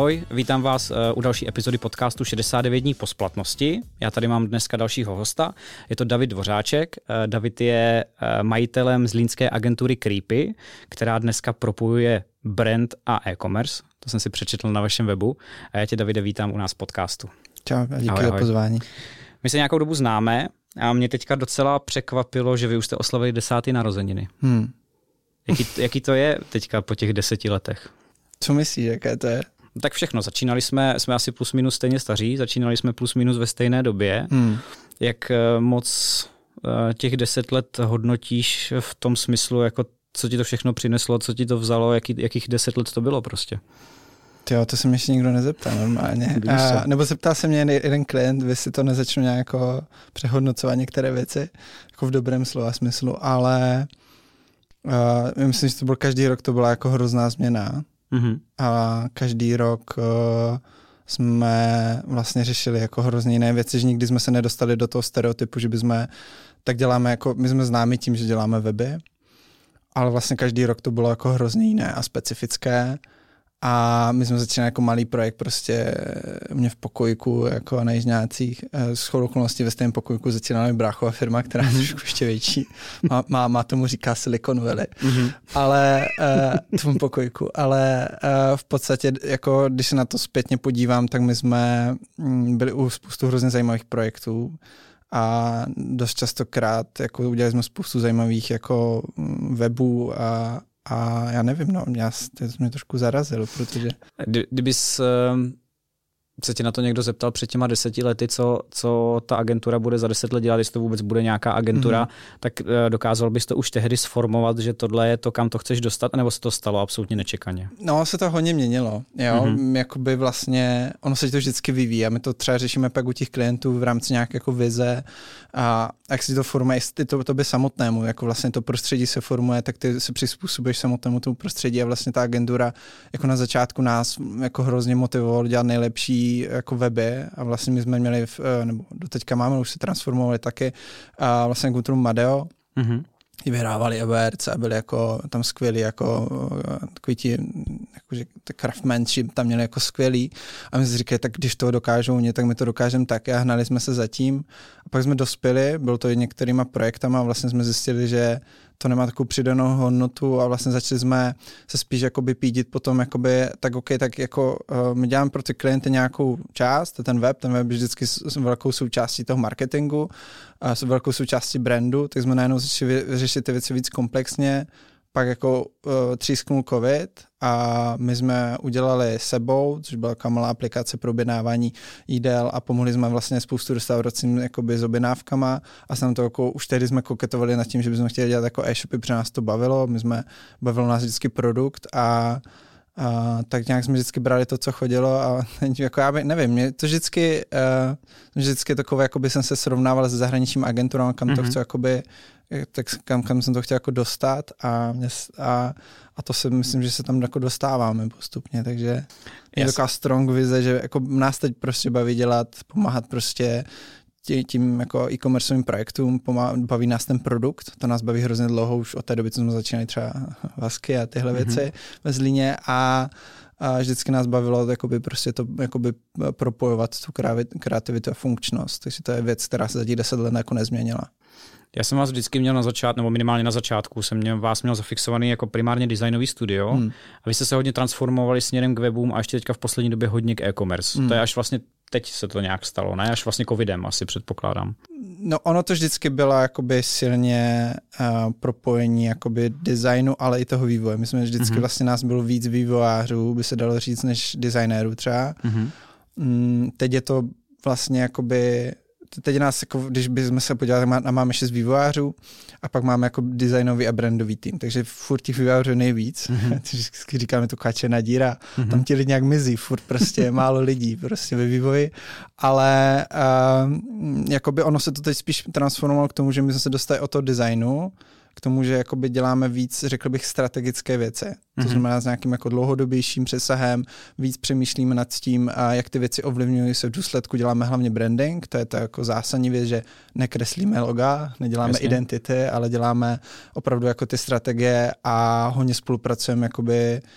ahoj, vítám vás eh, u další epizody podcastu 69 dní po splatnosti. Já tady mám dneska dalšího hosta, je to David Dvořáček. Eh, David je eh, majitelem zlínské agentury Creepy, která dneska propojuje brand a e-commerce. To jsem si přečetl na vašem webu. A já tě, Davide, vítám u nás v podcastu. Čau a díky ahoj, za pozvání. My se nějakou dobu známe a mě teďka docela překvapilo, že vy už jste oslavili desátý narozeniny. Hmm. Jaký, jaký to je teďka po těch deseti letech? Co myslíš, jaké to je? Tak všechno. Začínali jsme, jsme asi plus minus stejně staří, začínali jsme plus minus ve stejné době. Hmm. Jak eh, moc eh, těch deset let hodnotíš v tom smyslu, jako co ti to všechno přineslo, co ti to vzalo, jaký, jakých deset let to bylo prostě? Jo, to se mě ještě nikdo nezeptal normálně. A, nebo zeptal se mě jeden klient, vy si to nezačnu nějak jako přehodnocovat některé věci, jako v dobrém slova smyslu, ale uh, myslím, že to byl každý rok, to byla jako hrozná změna. Mm-hmm. A každý rok uh, jsme vlastně řešili jako hrozně jiné věci, že nikdy jsme se nedostali do toho stereotypu, že bychom tak děláme jako, my jsme známi tím, že děláme weby, ale vlastně každý rok to bylo jako hrozně jiné a specifické a my jsme začínali jako malý projekt prostě mě v pokojku jako na Jižňácích. Eh, s chodou okolností ve stejném pokojku začínala bráchová firma, která je mhm. trošku ještě větší. Má, má, má tomu říká Silicon Valley. Mm-hmm. Ale uh, tomu pokojku. Ale uh, v podstatě, jako když se na to zpětně podívám, tak my jsme mm, byli u spoustu hrozně zajímavých projektů a dost častokrát jako udělali jsme spoustu zajímavých jako mm, webů a, a já nevím, no, mě, to mě trošku zarazil, protože... Kdybys ehm, se tě na to někdo zeptal před těma deseti lety, co, co ta agentura bude za deset let dělat, jestli to vůbec bude nějaká agentura, mm-hmm. tak eh, dokázal bys to už tehdy sformovat, že tohle je to, kam to chceš dostat, nebo se to stalo absolutně nečekaně? No, se to hodně měnilo. Jo? Mm-hmm. Jakoby vlastně, ono se to vždycky vyvíjí a my to třeba řešíme pak u těch klientů v rámci nějaké jako vize a jak si to formuje, jestli to tobě samotnému, jako vlastně to prostředí se formuje, tak ty se přizpůsobíš samotnému tomu prostředí a vlastně ta agentura jako na začátku nás jako hrozně motivoval dělat nejlepší jako weby a vlastně my jsme měli, v, eh, nebo do teďka máme, už se transformovali taky a vlastně agenturu Madeo, mm-hmm i vyhrávali awards a byli jako tam skvělí, jako eh, takový ti, jakože craftmanship tam měli jako skvělý. A my si říkali, tak když to dokážou oni, tak my to dokážeme taky. A hnali jsme se zatím a pak jsme dospěli, bylo to i některýma projektama a vlastně jsme zjistili, že to nemá takovou přidanou hodnotu a vlastně začali jsme se spíš jakoby pídit potom, jakoby, tak OK, tak jako uh, my děláme pro ty klienty nějakou část, ten web, ten web je vždycky s, velkou součástí toho marketingu, a s velkou součástí brandu, tak jsme najednou začali řešit ty věci víc komplexně, pak jako uh, třísknul covid a my jsme udělali sebou, což byla malá aplikace pro objednávání jídel a pomohli jsme vlastně spoustu restauracím jakoby s objednávkama a jsem to jako, už tehdy jsme koketovali nad tím, že bychom chtěli dělat jako e-shopy, protože nás to bavilo, my jsme, bavilo nás vždycky produkt a a tak nějak jsme vždycky brali to, co chodilo a jako já by, nevím, mě to vždycky, uh, vždycky takové, jako by jsem se srovnával s zahraničním agenturou, kam mm-hmm. to mhm. chci jakoby tak kam, kam jsem to chtěl jako dostat a, a, a to si myslím, že se tam jako dostáváme postupně, takže yes. je taková strong vize, že jako nás teď prostě baví dělat, pomáhat prostě tím jako e-commerceovým projektům, pomá, baví nás ten produkt, to nás baví hrozně dlouho, už od té doby, co jsme začínali třeba vasky a tyhle mm-hmm. věci ve Zlíně a a vždycky nás bavilo jakoby prostě to jakoby propojovat tu kreativitu a funkčnost. Takže to je věc, která se za těch deset let jako nezměnila. Já jsem vás vždycky měl na začátku, nebo minimálně na začátku, jsem měl, vás měl zafixovaný jako primárně designový studio hmm. a vy jste se hodně transformovali směrem k webům a ještě teďka v poslední době hodně k e-commerce. Hmm. To je až vlastně teď se to nějak stalo, ne? Až vlastně covidem asi předpokládám. No ono to vždycky bylo jakoby silně uh, propojení jakoby designu, ale i toho vývoje. My jsme vždycky mm-hmm. vlastně nás bylo víc vývojářů, by se dalo říct, než designérů třeba. Mm-hmm. Mm, teď je to vlastně jakoby teď nás, jako, když bychom se podívali, má, máme šest vývojářů a pak máme jako designový a brandový tým, takže furt těch vývojářů nejvíc. Mm-hmm. Říkáme to kačená díra, mm-hmm. tam ti lidi nějak mizí, furt prostě málo lidí prostě ve vývoji, ale uh, jakoby ono se to teď spíš transformovalo k tomu, že my jsme se dostali o to designu, k tomu, že jakoby děláme víc, řekl bych, strategické věci. To mm-hmm. znamená s nějakým jako dlouhodobějším přesahem, víc přemýšlíme nad tím, a jak ty věci ovlivňují se v důsledku. Děláme hlavně branding, to je to jako zásadní věc, že nekreslíme loga, neděláme Jasně. identity, ale děláme opravdu jako ty strategie a hodně spolupracujeme jakoby uh,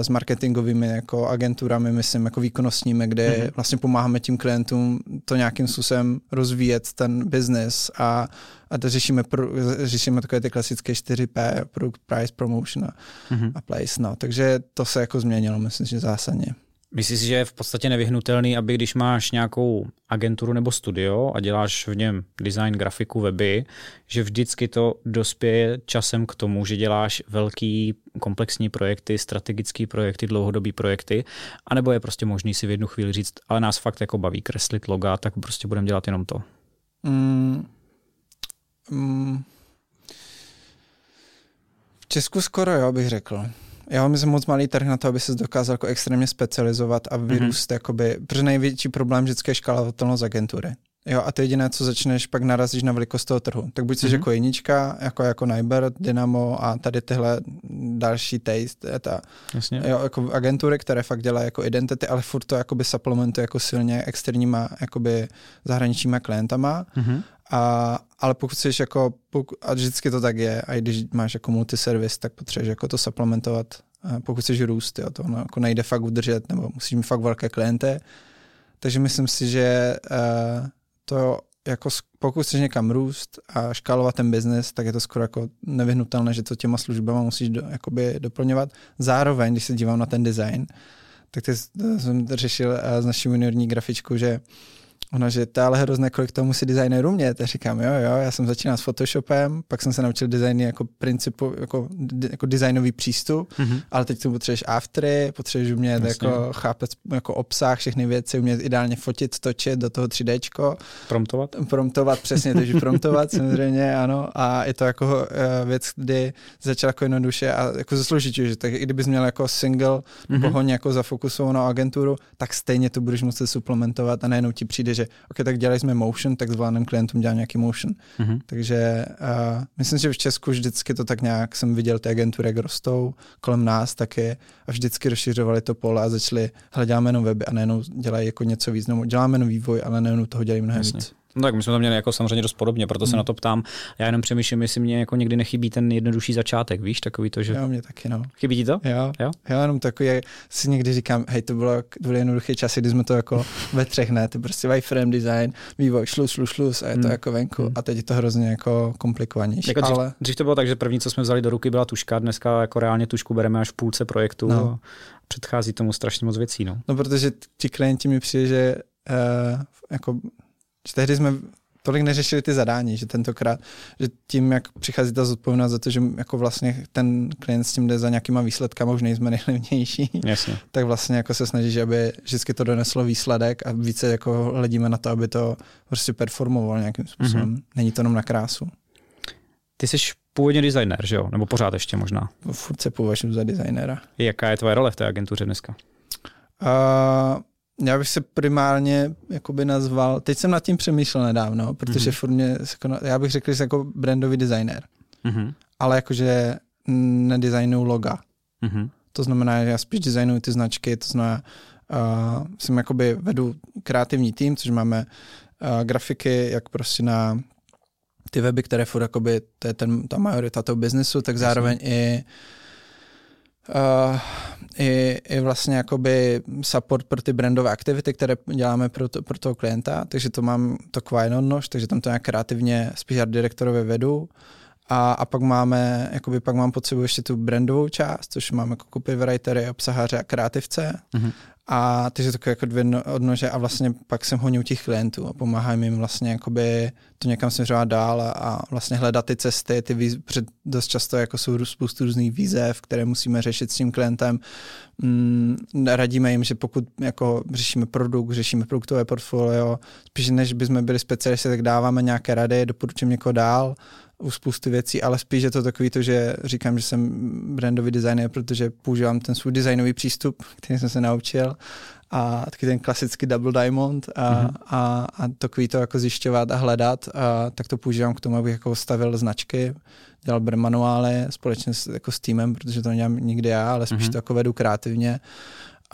s marketingovými jako agenturami, myslím, jako výkonnostními, kde mm-hmm. vlastně pomáháme tím klientům to nějakým způsobem rozvíjet ten business a, a to řešíme, pro, řešíme takové ty klasické 4P, product, price, promotion a, mm-hmm. a place, no. Takže to se jako změnilo, myslím, že zásadně. Myslíš si, že je v podstatě nevyhnutelný, aby když máš nějakou agenturu nebo studio a děláš v něm design, grafiku, weby, že vždycky to dospěje časem k tomu, že děláš velký komplexní projekty, strategické projekty, dlouhodobé projekty, anebo je prostě možný si v jednu chvíli říct, ale nás fakt jako baví kreslit loga, tak prostě budeme dělat jenom to. Mm, mm, v Česku skoro jo, bych řekl. Já myslím moc malý trh na to, aby se dokázal jako extrémně specializovat a vyrůst, mm-hmm. jakoby, protože největší problém vždycky je škálovatelnost agentury. Jo, a to jediné, co začneš, pak narazíš na velikost toho trhu. Tak buď jsi mm-hmm. jako jednička, jako, jako Nybert, Dynamo a tady tyhle další taste, ta, Jasně. jo, jako agentury, které fakt dělají jako identity, ale furt to jakoby supplementuje jako silně externíma jakoby zahraničníma klientama. Mm-hmm. A, ale pokud jsi jako, pokud, a vždycky to tak je, a i když máš jako multiservis, tak potřebuješ jako to supplementovat, pokud chceš růst, jo, to ono jako nejde fakt udržet, nebo musíš mít fakt velké klienty. Takže myslím si, že uh, to jako pokud chceš někam růst a škálovat ten biznis, tak je to skoro jako nevyhnutelné, že to těma službama musíš do, jakoby doplňovat. Zároveň, když se dívám na ten design, tak ty, jsem řešil uh, s naší juniorní grafičkou, že Ona, že to ale hrozné, kolik to musí designer umět. Já říkám, jo, jo, já jsem začínal s Photoshopem, pak jsem se naučil designy jako principu, jako, jako designový přístup, mm-hmm. ale teď tu potřebuješ aftery, potřebuješ umět Jasně. jako chápet jako obsah, všechny věci, umět ideálně fotit, točit do toho 3D. Promptovat? Promptovat, přesně, takže promptovat samozřejmě, ano. A je to jako uh, věc, kdy začal jako jednoduše a jako zasloužit, že tak i kdybys měl jako single mm-hmm. pohoň jako zafokusovanou agenturu, tak stejně to budeš muset suplementovat a najednou ti přijde, že OK, tak dělali jsme motion, tak zvládneme klientům dělat nějaký motion. Mm-hmm. Takže uh, myslím, že v Česku vždycky to tak nějak jsem viděl ty agentury, jak rostou kolem nás taky a vždycky rozšiřovali to pole a začali, hledáme jenom weby a nejenom dělají jako něco víc, děláme jenom vývoj, ale nejenom toho dělají mnohem Jasně. víc. No tak my jsme to měli jako samozřejmě dost podobně, proto hmm. se na to ptám. Já jenom přemýšlím, jestli mě jako někdy nechybí ten jednodušší začátek, víš, takový to, že... Jo, mě taky, no. Chybí ti to? Jo, jo. Já jenom takový, si někdy říkám, hej, to bylo, byly jednoduché časy, kdy jsme to jako ve třech, ne, ty prostě wireframe design, vývoj, šlus, šlus, šlus a je to hmm. jako venku hmm. a teď je to hrozně jako komplikovanější. Jako dřív, ale... dřív, to bylo tak, že první, co jsme vzali do ruky, byla tuška, dneska jako reálně tušku bereme až v půlce projektu no. a předchází tomu strašně moc věcí, no. No, protože ti klienti mi přijde, že uh, jako že tehdy jsme tolik neřešili ty zadání, že tentokrát, že tím, jak přichází ta zodpovědnost za to, že jako vlastně ten klient s tím jde za nějakýma výsledkama, už nejsme nejlevnější, Jasně. tak vlastně jako se snaží, aby vždycky to doneslo výsledek a více jako hledíme na to, aby to prostě performovalo nějakým způsobem. Mm-hmm. Není to jenom na krásu. Ty jsi původně designer, že jo? Nebo pořád ještě možná? Furt se považuji za designera. Jaká je tvoje role v té agentuře dneska? Uh, já bych se primárně jakoby nazval, teď jsem nad tím přemýšlel nedávno, protože mm-hmm. furt mě, já bych řekl, že jsem jako brandový designer, mm-hmm. ale jakože nedesignuju loga. Mm-hmm. To znamená, že já spíš designuju ty značky, to znamená, uh, jsem jakoby vedu kreativní tým, což máme uh, grafiky, jak prostě na ty weby, které furt jakoby, to je ten, ta majorita toho biznesu, tak zároveň i uh, i, i vlastně jakoby support pro ty brandové aktivity, které děláme pro, to, pro toho klienta, takže to mám to nož, takže tam to nějak kreativně spíš art direktorově vedu. A, a pak máme, jakoby pak mám potřebu ještě tu brandovou část, což máme jako copywritery, obsaháře a kreativce. Mm-hmm. A takže takové jako dvě no, odnože a vlastně pak jsem honil těch klientů a pomáhám jim vlastně jakoby to někam směřovat dál a, a vlastně hledat ty cesty, ty výz, dost často jako jsou spoustu různých výzev, které musíme řešit s tím klientem. Mm, radíme jim, že pokud jako řešíme produkt, řešíme produktové portfolio, spíš než bychom byli specialisti, tak dáváme nějaké rady, doporučím někoho dál, u spousty věcí, ale spíš je to takový to, že říkám, že jsem brandový designer, protože používám ten svůj designový přístup, který jsem se naučil a taky ten klasický double diamond a, mm-hmm. a, a takový to jako zjišťovat a hledat, a tak to používám k tomu, abych jako stavil značky, dělal brand manuály společně s, jako s týmem, protože to nedělám nikdy já, ale spíš mm-hmm. to jako vedu kreativně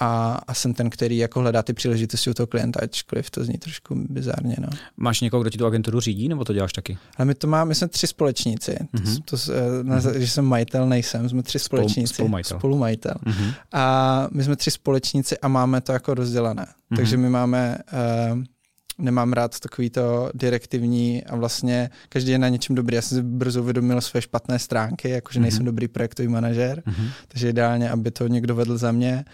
a, a jsem ten, který jako hledá ty příležitosti u toho klienta, ačkoliv to zní trošku bizárně. No. Máš někoho, kdo ti tu agenturu řídí, nebo to děláš taky? Ale my to máme, my jsme tři společníci. Mm-hmm. To, to, na, mm-hmm. Když jsem majitel, nejsem, jsme tři společníci. Spolumajitel. Spolumajitel. Mm-hmm. A my jsme tři společníci a máme to jako rozdělené. Mm-hmm. Takže my máme uh, nemám rád takový to direktivní a vlastně každý je na něčem dobrý. Já jsem si brzo uvědomil své špatné stránky, jakože nejsem mm-hmm. dobrý projektový manažer, mm-hmm. takže ideálně, aby to někdo vedl za mě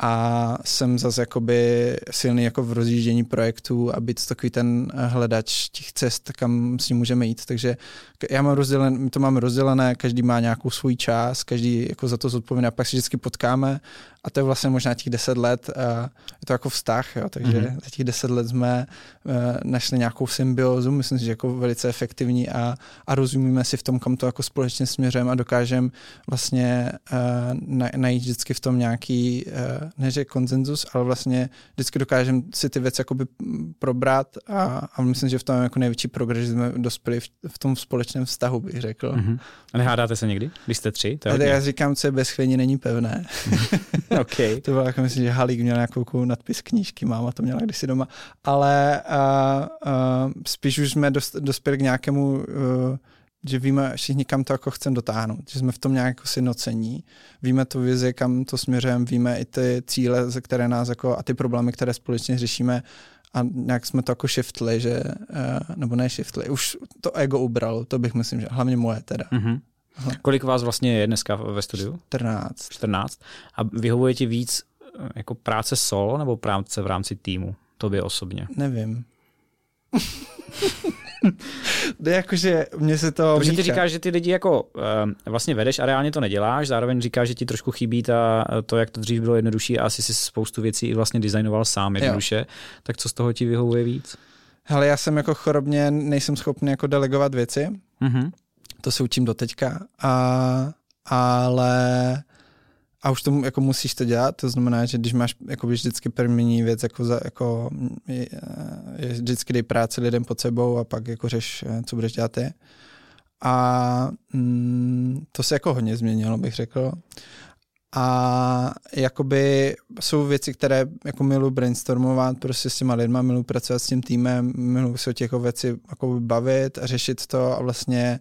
a jsem zase jakoby silný jako v rozjíždění projektů a být takový ten hledač těch cest, kam s ním můžeme jít. Takže já mám rozdělen, my to máme rozdělené, každý má nějakou svůj čas, každý jako za to zodpovědný a pak se vždycky potkáme a to je vlastně možná těch deset let, je to jako vztah, jo, takže mm-hmm. za těch deset let jsme e, našli nějakou symbiozu, myslím si, že jako velice efektivní a, a rozumíme si v tom, kam to jako společně směřujeme a dokážeme vlastně e, najít vždycky v tom nějaký e, než je konsenzus, ale vlastně vždycky dokážeme si ty věci jakoby probrat a, a myslím, že v tom je jako největší progres, že jsme dospěli v, v tom společném vztahu, bych řekl. Mm-hmm. A nehádáte se někdy, když jste tři? To já říkám, co je bez chvění, není pevné. okay. to bylo jako, myslím, že Halík měl nějakou nadpis knížky, máma to měla kdysi doma, ale uh, uh, spíš už jsme dos, dospěli k nějakému uh, že víme všichni, kam to jako chceme dotáhnout, že jsme v tom nějak jako si nocení, víme tu vizi, kam to směřujeme, víme i ty cíle, ze které nás jako, a ty problémy, které společně řešíme a nějak jsme to jako shiftli, že, nebo ne shiftli, už to ego ubralo, to bych myslím, že hlavně moje teda. Mm-hmm. Kolik vás vlastně je dneska ve studiu? 14. 14. A vyhovuje ti víc eh, jako práce solo nebo práce v rámci týmu? Tobě osobně? Nevím. Jde jakože mě se to Protože ty říkáš, že ty lidi jako uh, vlastně vedeš a reálně to neděláš, zároveň říkáš, že ti trošku chybí ta, to, jak to dřív bylo jednodušší a asi si spoustu věcí i vlastně designoval sám jednoduše, jo. tak co z toho ti vyhovuje víc? Hele, já jsem jako chorobně, nejsem schopný jako delegovat věci, mm-hmm. To se učím doteďka, a, ale a už tomu jako musíš to dělat, to znamená, že když máš jako vždycky první věc, jako, za, jako je, je vždycky dej práci lidem pod sebou a pak jako řeš, co budeš dělat ty. A mm, to se jako hodně změnilo, bych řekl. A jakoby jsou věci, které jako miluji brainstormovat prostě s těma lidma, miluji pracovat s tím týmem, miluji se o těch věci jako bavit a řešit to a vlastně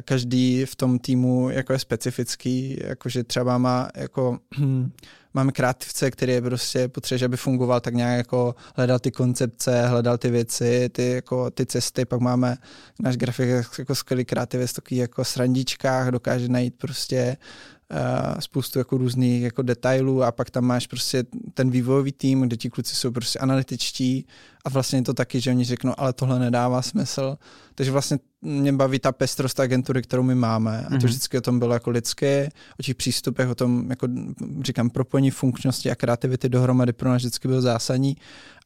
každý v tom týmu jako je specifický, jakože třeba má jako máme kreativce, který je prostě potřeba, aby fungoval tak nějak jako hledal ty koncepce, hledal ty věci, ty, jako, ty cesty, pak máme náš grafik jako skvělý kreativec, takový jako srandičkách, dokáže najít prostě uh, spoustu jako různých jako detailů. A pak tam máš prostě ten vývojový tým, kde ti kluci jsou prostě analytičtí a vlastně je to taky, že oni řeknou, ale tohle nedává smysl. Takže vlastně mě baví ta pestrost agentury, kterou my máme. A to mm-hmm. vždycky o tom bylo jako lidské, o těch přístupech, o tom, jako říkám, propojení funkčnosti a kreativity dohromady pro nás vždycky bylo zásadní.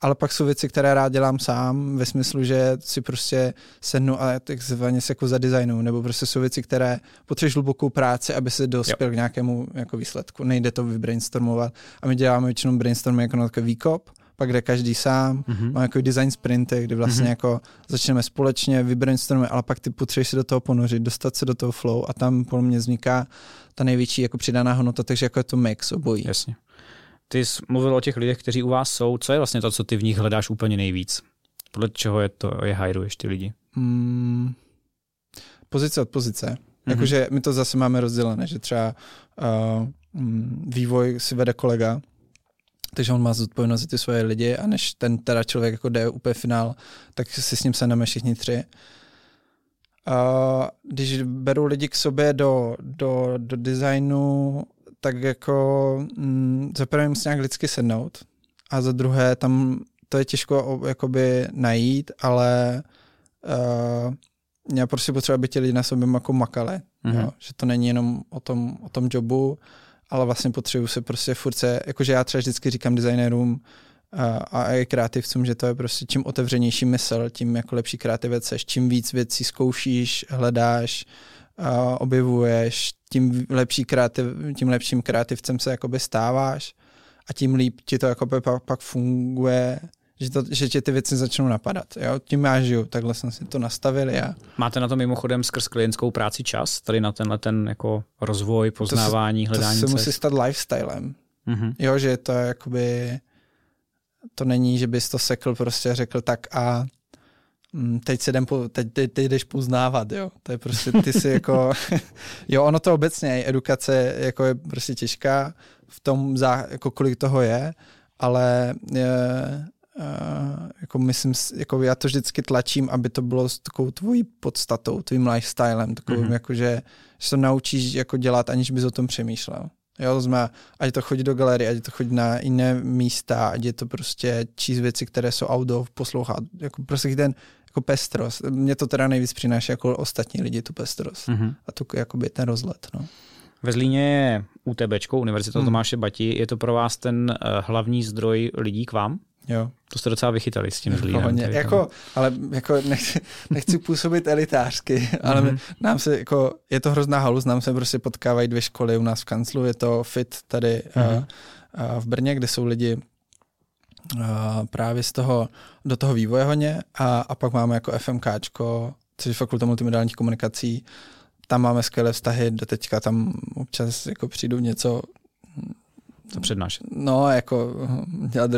Ale pak jsou věci, které rád dělám sám, ve smyslu, že si prostě sednu a takzvaně se jako zadesignu, nebo prostě jsou věci, které potřebuješ hlubokou práci, aby se dospěl yep. k nějakému jako výsledku. Nejde to vybrainstormovat. A my děláme většinou brainstormy jako na takový výkop, pak jde každý sám, mm-hmm. máme jako design sprinty, kdy vlastně mm-hmm. jako začneme společně, vybrainstormujeme, ale pak ty potřebuješ se do toho ponořit, dostat se do toho flow a tam podle mě vzniká ta největší jako přidaná hodnota, takže jako je to mix obojí. Jasně. Ty jsi mluvil o těch lidech, kteří u vás jsou. Co je vlastně to, co ty v nich hledáš úplně nejvíc? Podle čeho je to, je hajruješ ty lidi? Mm, pozice od pozice. Mm-hmm. Jakože my to zase máme rozdělené, že třeba uh, vývoj si vede kolega, takže on má zodpovědnost za ty svoje lidi a než ten teda člověk jako jde úplně finál, tak si s ním sedneme všichni tři. A když beru lidi k sobě do, do, do designu, tak jako mm, za prvé musím nějak lidsky sednout a za druhé tam to je těžko jakoby najít, ale uh, já prostě potřeba, aby ti lidi na sobě jako makali, mm-hmm. jo? že to není jenom o tom, o tom jobu, ale vlastně potřebuji se prostě furt se, jakože já třeba vždycky říkám designérům a, a i kreativcům, že to je prostě čím otevřenější mysl, tím jako lepší kreativec seš, čím víc věcí zkoušíš, hledáš, a objevuješ, tím, lepší kreativ, tím lepším kreativcem se jakoby stáváš a tím líp ti to jako pak, pak funguje že, to, že tě ty věci začnou napadat. Jo? Tím já žiju, takhle jsem si to nastavil já. Máte na to mimochodem skrz klientskou práci čas, tady na tenhle ten jako rozvoj, poznávání, to, hledání To se musí stát lifestylem. Mm-hmm. Jo, že to je jakoby, to není, že bys to sekl prostě řekl tak a mm, teď se jdem po, teď, teď, teď jdeš poznávat, jo. To je prostě, ty si jako, jo, ono to obecně, edukace jako je prostě těžká v tom, za, jako kolik toho je, ale je, Uh, jako myslím, jako já to vždycky tlačím, aby to bylo s takovou tvojí podstatou, tvým lifestylem, takovým mm-hmm. jako, že, že to naučíš jako dělat, aniž bys o tom přemýšlel. Jo, to znamená, ať to chodí do galerie, ať to chodí na jiné místa, ať je to prostě číst věci, které jsou outdoor, poslouchat, jako prostě ten jako pestrost. Mě to teda nejvíc přináší jako ostatní lidi, tu pestrost. Mm-hmm. A to jakoby ten rozlet, no. Ve Zlíně je UTB, Univerzita hmm. Tomáše Bati. Je to pro vás ten uh, hlavní zdroj lidí k vám? Jo. To jste docela vychytali s tím Zlínem. Jako, ale jako nechci, nechci působit elitářsky, ale mm-hmm. nám se, jako, je to hrozná halus, nám se prostě potkávají dvě školy u nás v kanclu, je to FIT tady mm-hmm. uh, uh, v Brně, kde jsou lidi uh, právě z toho, do toho vývoje hodně a, a pak máme jako FMKčko, což je fakulta multimediálních komunikací, tam máme skvělé vztahy, do teďka tam občas jako přijdu něco to přednášet. No, jako dělat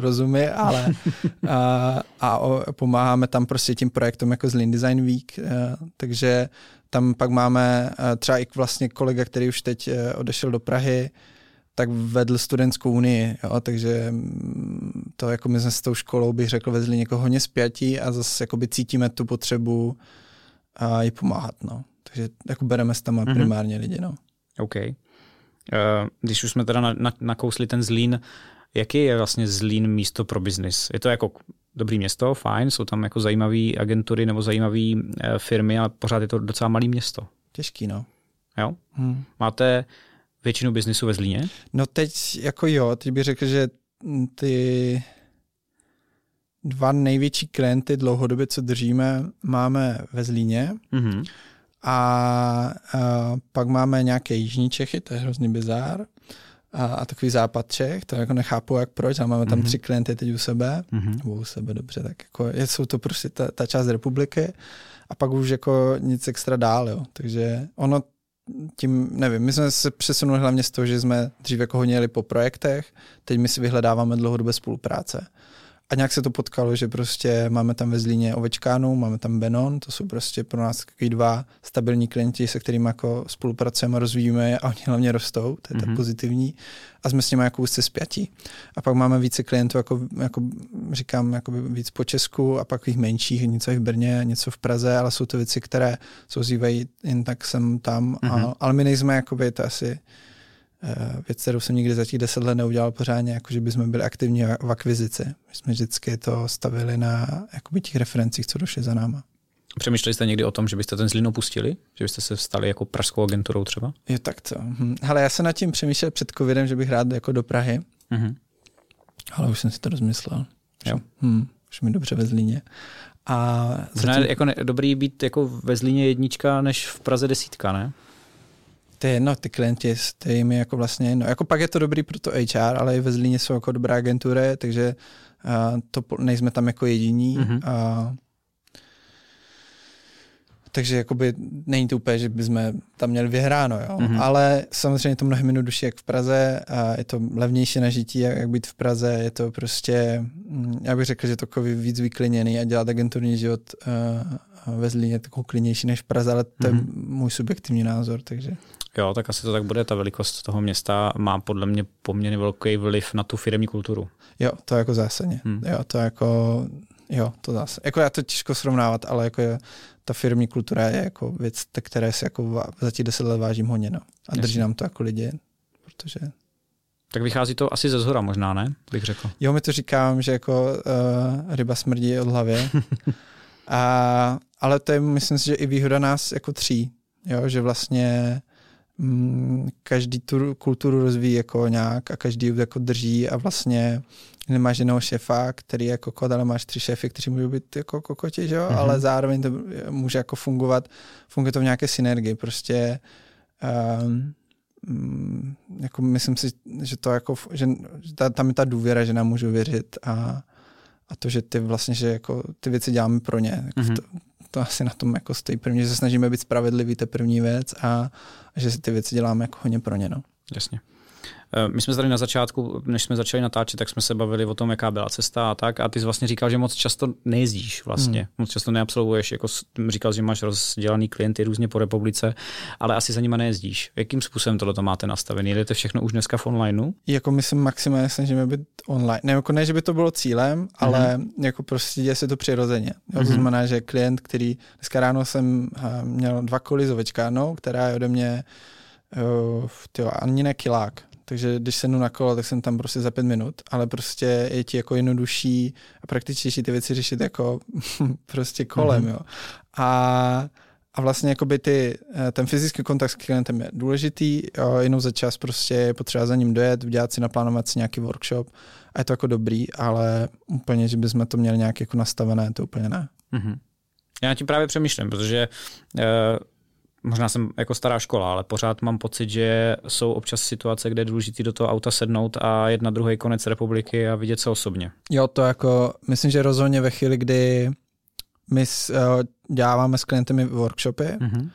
rozumy, ale a, a pomáháme tam prostě tím projektům jako z Lean Design Week, eh, takže tam pak máme eh, třeba i vlastně kolega, který už teď eh, odešel do Prahy, tak vedl studentskou unii, jo, takže mm, to jako my jsme s tou školou, bych řekl, vezli někoho hodně zpětí a zase jakoby cítíme tu potřebu a jí pomáhat, no. Takže jako bereme s tam mm-hmm. primárně lidi, no. OK. Eh, když už jsme teda na, na, nakousli ten Zlín, jaký je vlastně Zlín místo pro biznis? Je to jako dobrý město, fajn, jsou tam jako zajímavé agentury nebo zajímavé eh, firmy, ale pořád je to docela malé město. Těžký, no. Jo? Hmm. Máte většinu biznisu ve Zlíně? No teď jako jo, teď bych řekl, že ty dva největší klienty dlouhodobě, co držíme, máme ve Zlíně. Mm-hmm. A, a pak máme nějaké jižní Čechy, to je hrozný bizár. A, a takový západ Čech, to jako nechápu, jak proč, a máme tam mm-hmm. tři klienty teď u sebe, mm-hmm. u sebe dobře, tak jako je, jsou to prostě ta, ta část republiky a pak už jako nic extra dál, jo. Takže ono tím, nevím, my jsme se přesunuli hlavně z toho, že jsme dřív jako hodně jeli po projektech, teď my si vyhledáváme dlouhodobé spolupráce. A nějak se to potkalo, že prostě máme tam ve Zlíně Ovečkánu, máme tam Benon, to jsou prostě pro nás takový dva stabilní klienti, se kterými jako spolupracujeme, rozvíjíme a oni hlavně rostou, to je mm-hmm. tak mhm. pozitivní a jsme s nimi jako úzce spjatí. A pak máme více klientů, jako, jako říkám, jako víc po Česku a pak těch menších, něco v Brně, něco v Praze, ale jsou to věci, které souzývají jen tak sem tam, mm-hmm. a, ale my nejsme, jakoby, to asi věc, kterou jsem nikdy za těch deset let neudělal pořádně, jako že bychom byli aktivní v akvizici. My jsme vždycky to stavili na jakoby těch referencích, co došly za náma. Přemýšleli jste někdy o tom, že byste ten Zlín opustili? Že byste se stali jako pražskou agenturou třeba? Jo, tak to. Hm. Ale já jsem nad tím přemýšlel před covidem, že bych rád jako do Prahy. Mm-hmm. Ale už jsem si to rozmyslel. Jo. Hm, už mi dobře ve Zlíně. A zatím... jako ne, dobrý být jako ve Zlíně jednička, než v Praze desítka, ne? To je jedno, ty klienti, to je mi jako vlastně jedno. Jako pak je to dobrý pro to HR, ale i ve Zlíně jsou jako dobré agentury, takže uh, to nejsme tam jako jediní. Mm-hmm. Uh, takže jakoby není to úplně, že bychom tam měli vyhráno, jo. Mm-hmm. Ale samozřejmě je to mnohem jednodušší jak v Praze a je to levnější na žití, jak, jak být v Praze, je to prostě, mm, já bych řekl, že to takový víc vykliněný a dělat agenturní život uh, ve Zlíně takovou klidnější než v Praze, ale to mm-hmm. je mhm. můj subjektivní názor, takže. Jo, tak asi to tak bude. Ta velikost toho města má podle mě poměrně velký vliv na tu firmní kulturu. Jo, to je jako zásadně. Hmm. Jo, to jako, jo, to zase. Jako já to těžko srovnávat, ale jako je, ta firmní kultura je jako věc, které si jako za těch deset let vážím hodně, no. A Jasně. drží nám to jako lidi, protože tak vychází to asi ze zhora možná, ne? Bych řekl. Jo, my to říkám, že jako uh, ryba smrdí od hlavy. a, ale to je, myslím si, že i výhoda nás jako tří. Jo, že vlastně Mm, každý tu kulturu rozvíjí jako nějak a každý jako drží a vlastně nemáš jednoho šefa, který je jako kokot, ale máš tři šefy, kteří můžou být jako kokoti, že? Mm-hmm. ale zároveň to může jako fungovat, funguje to v nějaké synergii, prostě um, jako myslím si, že to jako, že ta, tam je ta důvěra, že nám můžu věřit a, a to, že ty vlastně, že jako ty věci děláme pro ně. Jako mm-hmm. to, to asi na tom jako stojí první, že se snažíme být spravedlivý, to je první věc a, a že si ty věci děláme jako hodně pro ně. No. Jasně. Eh, my jsme tady na začátku, než jsme začali natáčet, tak jsme se bavili o tom, jaká byla cesta a tak. A ty jsi vlastně říkal, že moc často nejezdíš vlastně. Hmm. Moc často neabsolvuješ. Jako říkal, že máš rozdělaný klienty různě po republice, ale asi za nima nejezdíš. Jakým způsobem tohle to máte nastavené? Jedete všechno už dneska v onlineu? Jako my se maximálně snažíme být online. Ne, jako ne, že by to bylo cílem, ale hmm. jako prostě děje se to přirozeně. Jo, to hmm. znamená, že klient, který dneska ráno jsem eh, měl dva koly s ovečkárnou, která je ode mě uh, tyjo, ani ne kilák takže když se na kolo, tak jsem tam prostě za pět minut, ale prostě je ti jako jednodušší a praktičtější ty věci řešit jako prostě kolem, mm-hmm. jo. A, a vlastně jakoby ty, eh, ten fyzický kontakt s klientem je důležitý, jo, jenom za čas prostě je potřeba za ním dojet, udělat si, naplánovat si nějaký workshop a je to jako dobrý, ale úplně, že bychom to měli nějak jako nastavené, to úplně ne. Mm-hmm. Já tím právě přemýšlím, protože uh možná jsem jako stará škola, ale pořád mám pocit, že jsou občas situace, kde je důležité do toho auta sednout a jet na druhý konec republiky a vidět se osobně. Jo, to jako, myslím, že rozhodně ve chvíli, kdy my děláváme s klienty workshopy mm-hmm.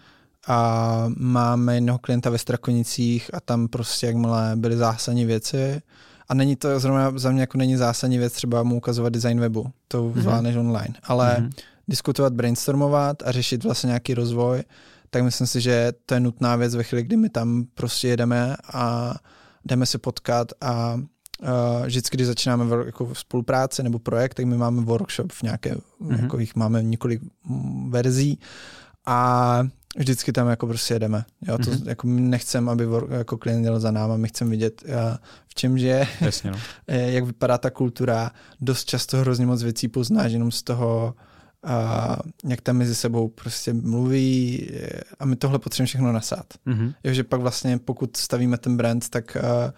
a máme jednoho klienta ve Strakonicích a tam prostě jakmile byly zásadní věci a není to zrovna za mě jako není zásadní věc třeba mu ukazovat design webu, to mm-hmm. zvládneš online, ale mm-hmm. diskutovat, brainstormovat a řešit vlastně nějaký rozvoj, tak myslím si, že to je nutná věc ve chvíli, kdy my tam prostě jedeme a jdeme se potkat a uh, vždycky, když začínáme v, jako spolupráci nebo projekt, tak my máme workshop v nějaké, mm-hmm. jako jich máme několik verzí a vždycky tam jako prostě jedeme. Jo, to, mm-hmm. jako my nechceme, aby jako klient jel za náma, my chceme vidět, uh, v čem je, Jasně, no. jak vypadá ta kultura. Dost často hrozně moc věcí poznáš jenom z toho, a jak tam mezi sebou prostě mluví a my tohle potřebujeme všechno nasát. Mm-hmm. Jo, že pak vlastně pokud stavíme ten brand, tak a,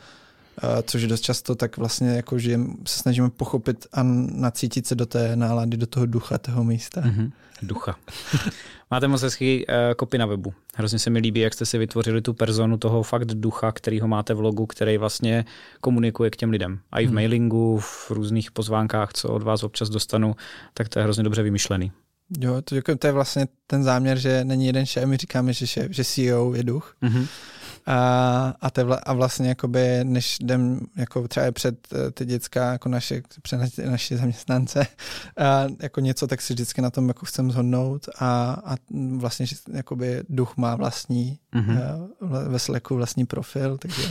což je dost často, tak vlastně jako, že se snažíme pochopit a nacítit se do té nálady, do toho ducha toho místa. Mm-hmm. Ducha. Máte moc hezký uh, kopy na webu. Hrozně se mi líbí, jak jste si vytvořili tu personu toho fakt ducha, který ho máte v logu, který vlastně komunikuje k těm lidem. A i v hmm. mailingu, v různých pozvánkách, co od vás občas dostanu, tak to je hrozně dobře vymyšlený. Jo, to, to je vlastně ten záměr, že není jeden šéf, my říkáme, že, šéf, že CEO je duch. Mm-hmm. A, a, te, a vlastně jakoby, než jdem jako třeba před eh, ty děcka, jako naše, před naše, zaměstnance, a jako něco, tak si vždycky na tom jako chcem zhodnout a, a vlastně jakoby duch má vlastní, mm-hmm. ve Slacku vlastní profil, takže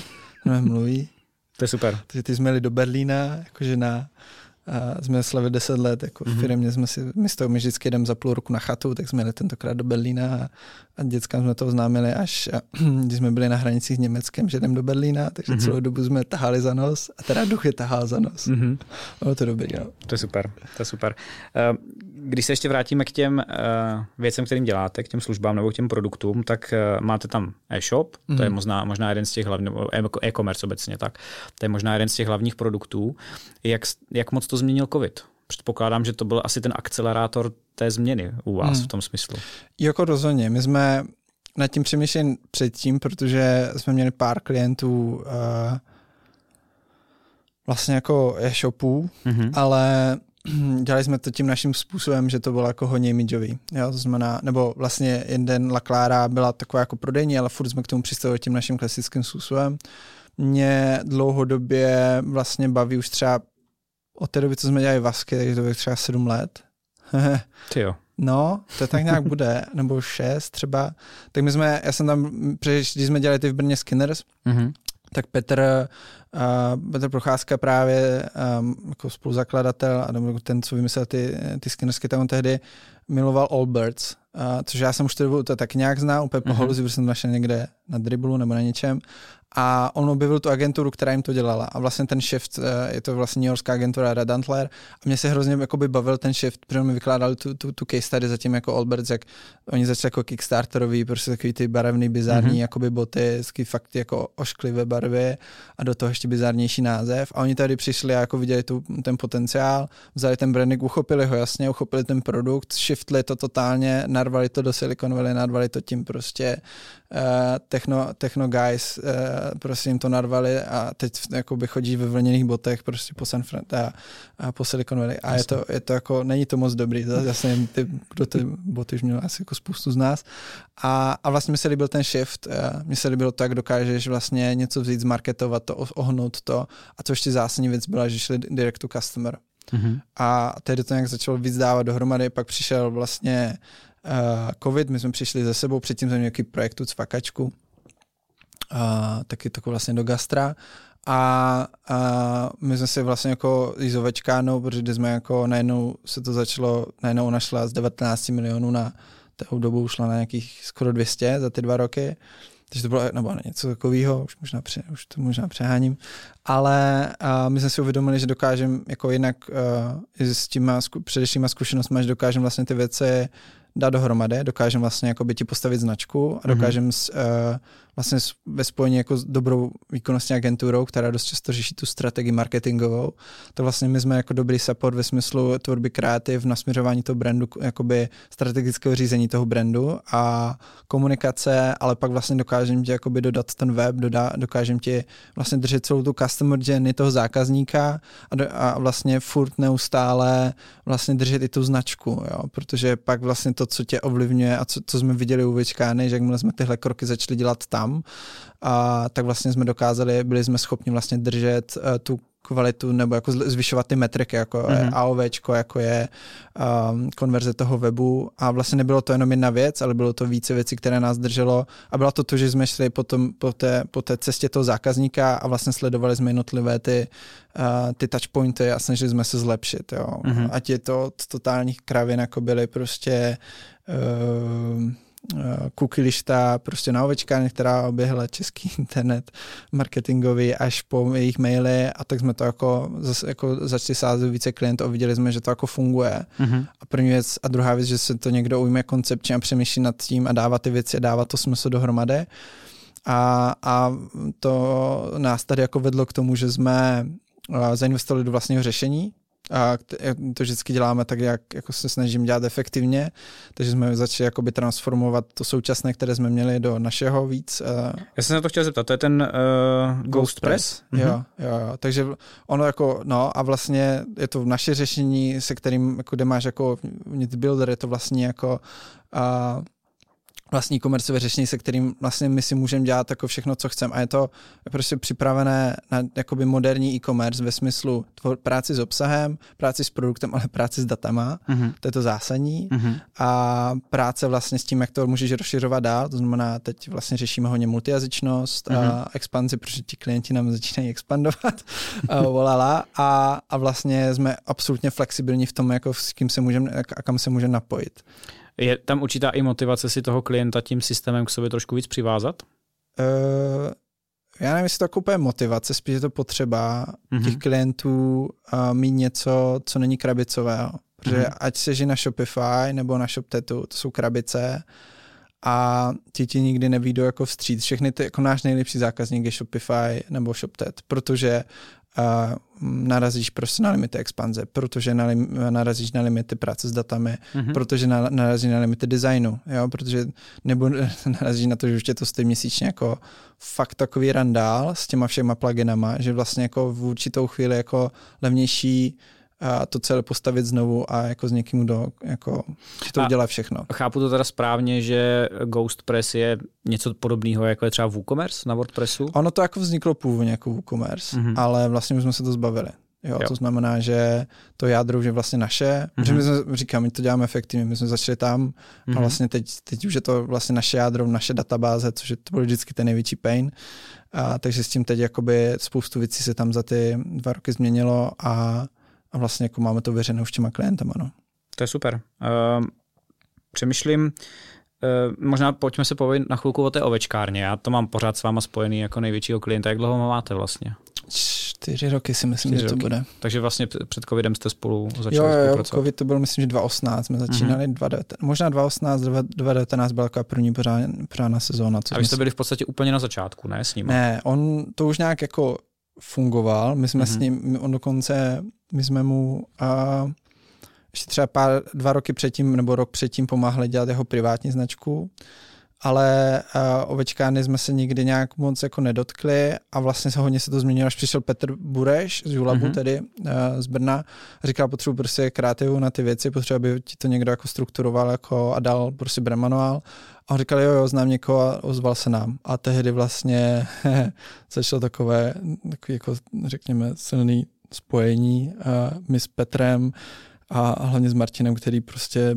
mluví. To je super. Takže ty jsme jeli do Berlína, jakože na a jsme slavili 10 let, jako mm-hmm. firmě jsme si, my z toho my vždycky jdeme za půl roku na chatu, tak jsme jeli tentokrát do Berlína a, a dětskám jsme to oznámili až, a, když jsme byli na hranicích s Německem, že jdeme do Berlína, takže mm-hmm. celou dobu jsme tahali za nos a teda duch je tahal za nos. Mm-hmm. Bylo to dobrý, no. To je super, to je super. Uh, když se ještě vrátíme k těm uh, věcem, kterým děláte, k těm službám nebo k těm produktům, tak uh, máte tam e-shop, mm-hmm. to je mhm. možná, možná jeden z těch hlavních, e-commerce obecně, tak to je možná jeden z těch hlavních produktů. Jak, jak moc to změnil COVID? Předpokládám, že to byl asi ten akcelerátor té změny u vás hmm. v tom smyslu. Jako rozhodně. My jsme nad tím přemýšleli předtím, protože jsme měli pár klientů uh, vlastně jako e-shopů, mm-hmm. ale dělali jsme to tím naším způsobem, že to bylo jako hodně imidžový. Jo, to znamená, nebo vlastně jeden La Clara byla taková jako prodejní, ale furt jsme k tomu přistavili tím naším klasickým způsobem. Mě dlouhodobě vlastně baví už třeba od té doby, co jsme dělali vasky, takže to bylo třeba sedm let. Ty jo. No, to tak nějak bude, nebo šest třeba. Tak my jsme, já jsem tam, když jsme dělali ty v Brně Skinners, mm-hmm. Tak Petr, uh, Petr Procházka právě um, jako spoluzakladatel a ten, co vymyslel ty, ty Skinnersky, tam on tehdy miloval Allbirds, uh, což já jsem už to, to tak nějak znal, úplně po mm-hmm. protože jsem našel někde na driblu nebo na něčem a on objevil tu agenturu, která jim to dělala. A vlastně ten shift, eh, je to vlastně New Yorkská agentura Red Antler. A mě se hrozně jakoby bavil ten shift, protože mi vykládali tu, tu, tu case study zatím jako Alberts, jak oni začali jako Kickstarterový, prostě takový ty barevný, bizarní mm-hmm. jakoby boty, takový fakt jako ošklivé barvy a do toho ještě bizarnější název. A oni tady přišli a jako viděli tu, ten potenciál, vzali ten branding, uchopili ho jasně, uchopili ten produkt, shiftli to totálně, narvali to do Silicon Valley, narvali to tím prostě techno, techno guys uh, prostě jim to narvali a teď jakoby chodí ve vlněných botech prostě po San Fran a, a po Silicon Valley. A je to, je to jako, není to moc dobrý, jasně ty, kdo ty boty už měl asi jako spoustu z nás. A, a vlastně mi se líbil ten shift, uh, mně se líbilo to, jak dokážeš vlastně něco vzít, zmarketovat to, ohnout to. A to ještě zásadní věc byla, že šli direct to customer. Mm-hmm. A tehdy to nějak začalo víc dávat dohromady, pak přišel vlastně uh, covid, my jsme přišli ze sebou, předtím jsme měli nějaký projektu Cvakačku, uh, taky to vlastně do gastra. A, a my jsme si vlastně jako i s protože jsme jako najednou se to začalo, najednou našla z 19 milionů na tou dobu šla na nějakých skoro 200 za ty dva roky, takže to bylo nebo něco takového, už možná, pře, už to možná přeháním, ale uh, my jsme si uvědomili, že dokážeme jako jinak uh, s těma zku, předešlýma zkušenostmi, že dokážeme vlastně ty věci dát dohromady, dokážeme vlastně jako by ti postavit značku a dokážeme mm-hmm. uh, vlastně ve spojení jako s dobrou výkonnostní agenturou, která dost často řeší tu strategii marketingovou, to vlastně my jsme jako dobrý support ve smyslu tvorby kreativ, nasměřování toho brandu, jakoby strategického řízení toho brandu a komunikace, ale pak vlastně dokážeme ti jakoby dodat ten web, dodá, dokážeme ti vlastně držet celou tu customer journey toho zákazníka a, do, a vlastně furt neustále vlastně držet i tu značku, jo? protože pak vlastně to, co tě ovlivňuje a co, co jsme viděli u Vyčkány, že jakmile jsme tyhle kroky začali dělat tam, a tak vlastně jsme dokázali, byli jsme schopni vlastně držet uh, tu kvalitu nebo jako zvyšovat ty metriky, jako mm-hmm. je mhm. AOVčko, jako je um, konverze toho webu a vlastně nebylo to jenom jedna věc, ale bylo to více věcí, které nás drželo a bylo to to, že jsme šli potom po té, po té cestě toho zákazníka a vlastně sledovali jsme jednotlivé ty, uh, ty touchpointy a snažili jsme se zlepšit, jo. Mm-hmm. Ať je to totálních kravin, jako byly prostě uh, kukilišta prostě na ovečkách, která oběhla český internet marketingový až po jejich maily a tak jsme to jako, zase jako začali sázet více klientů a viděli jsme, že to jako funguje. Mm-hmm. A první věc a druhá věc, že se to někdo ujme koncepčně a přemýšlí nad tím a dává ty věci a dává to smysl dohromady. A, a to nás tady jako vedlo k tomu, že jsme zainvestovali do vlastního řešení, a to vždycky děláme tak, jak jako se snažím dělat efektivně, takže jsme začali jakoby transformovat to současné, které jsme měli do našeho víc. Uh, Já jsem se na to chtěl zeptat, to je ten uh, Ghost, Ghost Press? Press? Mm-hmm. Jo, jo, jo, takže ono jako, no a vlastně je to naše řešení, se kterým, jako, kde máš jako builder, je to vlastně jako uh, vlastní komercové řešení, se kterým vlastně my si můžeme dělat jako všechno, co chceme. A je to prostě připravené na jakoby moderní e-commerce ve smyslu tvor, práci s obsahem, práci s produktem, ale práci s datama. Mm-hmm. To je to zásadní. Mm-hmm. A práce vlastně s tím, jak to můžeš rozšiřovat dál. To znamená, teď vlastně řešíme hodně multijazyčnost mm-hmm. a mhm. expanzi, protože ti klienti nám začínají expandovat. a, volala. A, a vlastně jsme absolutně flexibilní v tom, jako s kým se můžeme a kam se můžeme napojit. Je tam určitá i motivace si toho klienta tím systémem k sobě trošku víc přivázat? Uh, já nevím, jestli to jako úplně motivace, spíš je to potřeba mm-hmm. těch klientů uh, mít něco, co není krabicového. Protože mm-hmm. ať se na Shopify nebo na ShopTetu, to jsou krabice a ti ti nikdy nevídou jako vstříc. Všechny ty, jako náš nejlepší zákazník je Shopify nebo ShopTet, protože a narazíš prostě na limity expanze, protože na, narazíš na limity práce s datami, mm-hmm. protože na, narazíš na limity designu, jo, protože nebo narazíš na to, že už tě to stojí měsíčně jako fakt takový randál s těma všema pluginama, že vlastně jako v určitou chvíli jako levnější a to celé postavit znovu a jako s někým, kdo jako, to a udělá všechno. Chápu to teda správně, že Ghost Press je něco podobného, jako je třeba WooCommerce na WordPressu? Ono to jako vzniklo původně jako WooCommerce, mm-hmm. ale vlastně už jsme se to zbavili. Jo, jo. To znamená, že to jádro už je vlastně naše, mm-hmm. že my jsme, říkám, my to děláme efektivně, my jsme začali tam mm-hmm. a mhm. vlastně teď, teď už je to vlastně naše jádro, naše databáze, což je to byl vždycky ten největší pain. A, takže s tím teď jakoby spoustu věcí se tam za ty dva roky změnilo a a vlastně jako máme to věřené už těma klientama. No. To je super. Uh, přemýšlím, uh, možná pojďme se povědět na chvilku o té ovečkárně. Já to mám pořád s váma spojený jako největšího klienta. Jak dlouho máte vlastně? Čtyři roky si myslím, Čtyři že to roky. bude. Takže vlastně před covidem jste spolu začali jo, jo, spolupracovat. covid to byl myslím, že 2018 jsme začínali, mm-hmm. 2019, možná 2018, 2019 byla taková první pořádná sezóna. Co a vy jste byli v podstatě úplně na začátku, ne s ním? Ne, on to už nějak jako fungoval, my jsme mm-hmm. s ním, on dokonce my jsme mu a ještě třeba pár, dva roky předtím nebo rok předtím pomáhali dělat jeho privátní značku ale uh, ovečkány jsme se nikdy nějak moc jako nedotkli a vlastně se hodně se to změnilo, až přišel Petr Bureš z Julabu, mm-hmm. tedy uh, z Brna, říkal, potřebuji prostě kreativu na ty věci, potřebuji, aby ti to někdo jako strukturoval jako a dal prostě bremanuál. A on říkal, jo, jo, znám někoho a ozval se nám. A tehdy vlastně začalo takové, takový jako, řekněme, silný spojení uh, my s Petrem, a hlavně s Martinem, který prostě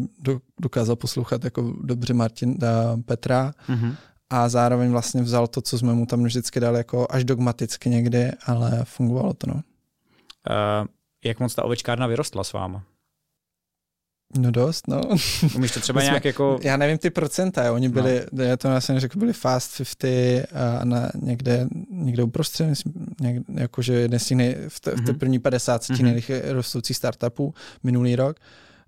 dokázal poslouchat jako dobře Martin a Petra mm-hmm. a zároveň vlastně vzal to, co jsme mu tam vždycky dali jako až dogmaticky někdy, ale fungovalo to, no. Uh, jak moc ta ovečkárna vyrostla s váma? No dost, no. Umíš to třeba nějak jako... Já nevím ty procenta, oni byli, no. já to vlastně řekl, byli fast 50 a na někde, někde uprostřed, někde, jakože jeden z těch nej, v, té, mm-hmm. v té mhm. první 50 mm-hmm. nejrychleji rostoucích startupů minulý rok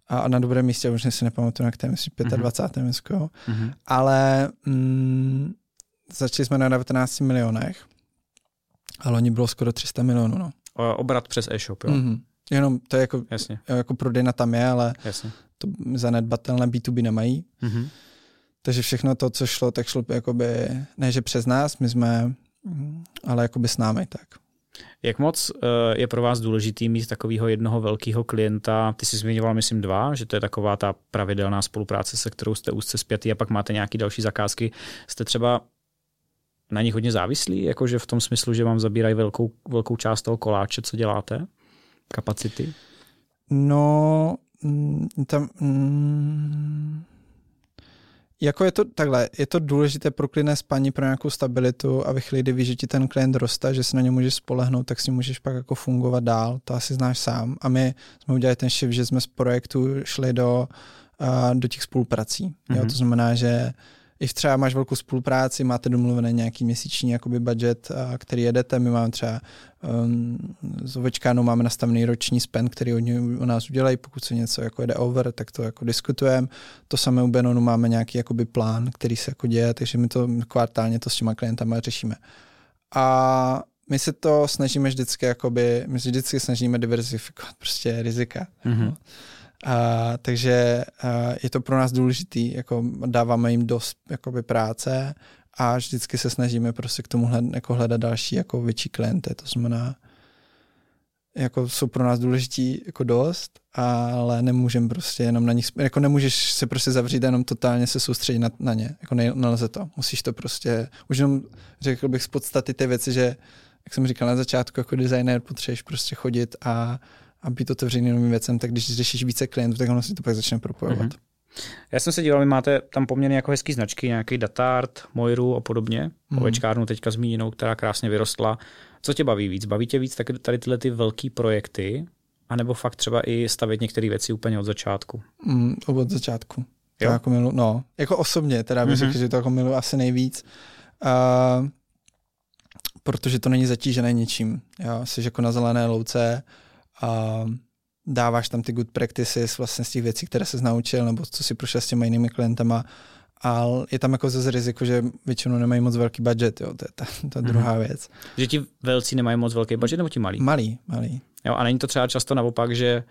a na dobrém místě, už si nepamatuju, to je, myslím, 25. Mm-hmm. Mm-hmm. ale mm, začali jsme na 19 milionech, ale oni bylo skoro 300 milionů, no. Obrat přes e-shop, jo? Mm-hmm. Jenom to je jako, Jasně. jako prodejna tam je, ale Jasně. to zanedbatelné B2B nemají. Mm-hmm. Takže všechno to, co šlo, tak šlo jakoby, ne že přes nás, my jsme, ale jakoby s námi tak. Jak moc uh, je pro vás důležitý mít takového jednoho velkého klienta? Ty jsi zmiňoval, myslím, dva, že to je taková ta pravidelná spolupráce, se kterou jste úzce zpětý a pak máte nějaké další zakázky. Jste třeba na nich hodně závislí, jakože v tom smyslu, že vám zabírají velkou, velkou část toho koláče, co děláte? Kapacity? No, mm, tam... Mm, jako je to takhle, je to důležité pro klidné spaní, pro nějakou stabilitu a ve chvíli, kdy víš, že ti ten klient roste, že se na ně můžeš spolehnout, tak si můžeš pak jako fungovat dál, to asi znáš sám. A my jsme udělali ten shift, že jsme z projektu šli do, uh, do těch spoluprací. Mm-hmm. Jo, mhm. to znamená, že když třeba máš velkou spolupráci, máte domluvený nějaký měsíční jakoby budget, který jedete, my máme třeba um, s Ovečkánou máme nastavený roční spend, který oni u nás udělají, pokud se něco jako jede over, tak to jako diskutujeme. To samé u Benonu máme nějaký jakoby plán, který se jako děje, takže my to kvartálně to s těma klientama řešíme. A my se to snažíme vždycky, jakoby, my se vždycky snažíme diversifikovat prostě rizika. Mm-hmm. A, takže a, je to pro nás důležitý, jako dáváme jim dost jakoby, práce a vždycky se snažíme prostě k tomu hled, jako hledat další jako větší klienty, to znamená, jako jsou pro nás důležití jako dost, ale nemůžeme prostě jenom na nich, jako nemůžeš se prostě zavřít jenom totálně se soustředit na, na ně, jako ne, nelze to, musíš to prostě, už jenom řekl bych z podstaty ty věci, že jak jsem říkal na začátku, jako designer potřebuješ prostě chodit a a být otevřený novým věcem, tak když řešíš více klientů, tak ono si to pak začne propojovat. Mm-hmm. Já jsem se díval, vy máte tam poměrně jako hezký značky, nějaký Datart, Moiru a podobně, mm. ovečkárnu teďka zmíněnou, která krásně vyrostla. Co tě baví víc? Baví tě víc tak tady tyhle ty velké projekty, anebo fakt třeba i stavět některé věci úplně od začátku? Mm, od začátku. Jo? To jako milu, no, jako osobně, teda bych mm-hmm. řekl, že to jako milu asi nejvíc. Uh, protože to není zatížené ničím. Jo? Jsi jako na zelené louce, a dáváš tam ty good practices vlastně z těch věcí, které se naučil, nebo co si prošel s těma jinými klientama. A je tam jako zase riziko, že většinou nemají moc velký budget, jo, to je ta, ta mm-hmm. druhá věc. Že ti velcí nemají moc velký budget, nebo ti malí? Malý, malý. Jo, a není to třeba často naopak, že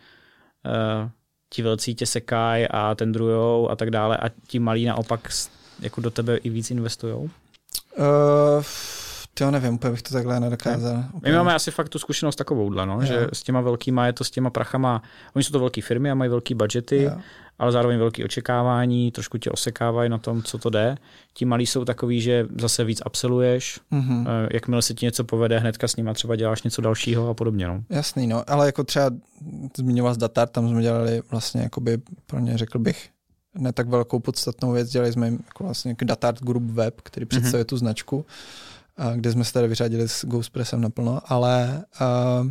uh, ti velcí tě sekají a tendrujou a tak dále a ti malí naopak jako do tebe i víc investujou? Uh, to nevím, úplně bych to takhle nedokázal. My máme asi fakt tu zkušenost takovouhle, no, že s těma velkýma je to s těma prachama, oni jsou to velké firmy a mají velký budgety, jo. ale zároveň velké očekávání, trošku tě osekávají na tom, co to jde. Ti malí jsou takový, že zase víc absolvuješ, mm-hmm. jakmile se ti něco povede, hnedka s nima třeba děláš něco dalšího a podobně. No. Jasný, no, ale jako třeba zmiňoval z Datar, tam jsme dělali vlastně jakoby pro ně řekl bych ne tak velkou podstatnou věc, dělali jsme jako vlastně Datart Group Web, který mhm. představuje mm-hmm. tu značku kde jsme se tady vyřadili s Ghostpressem naplno, ale uh,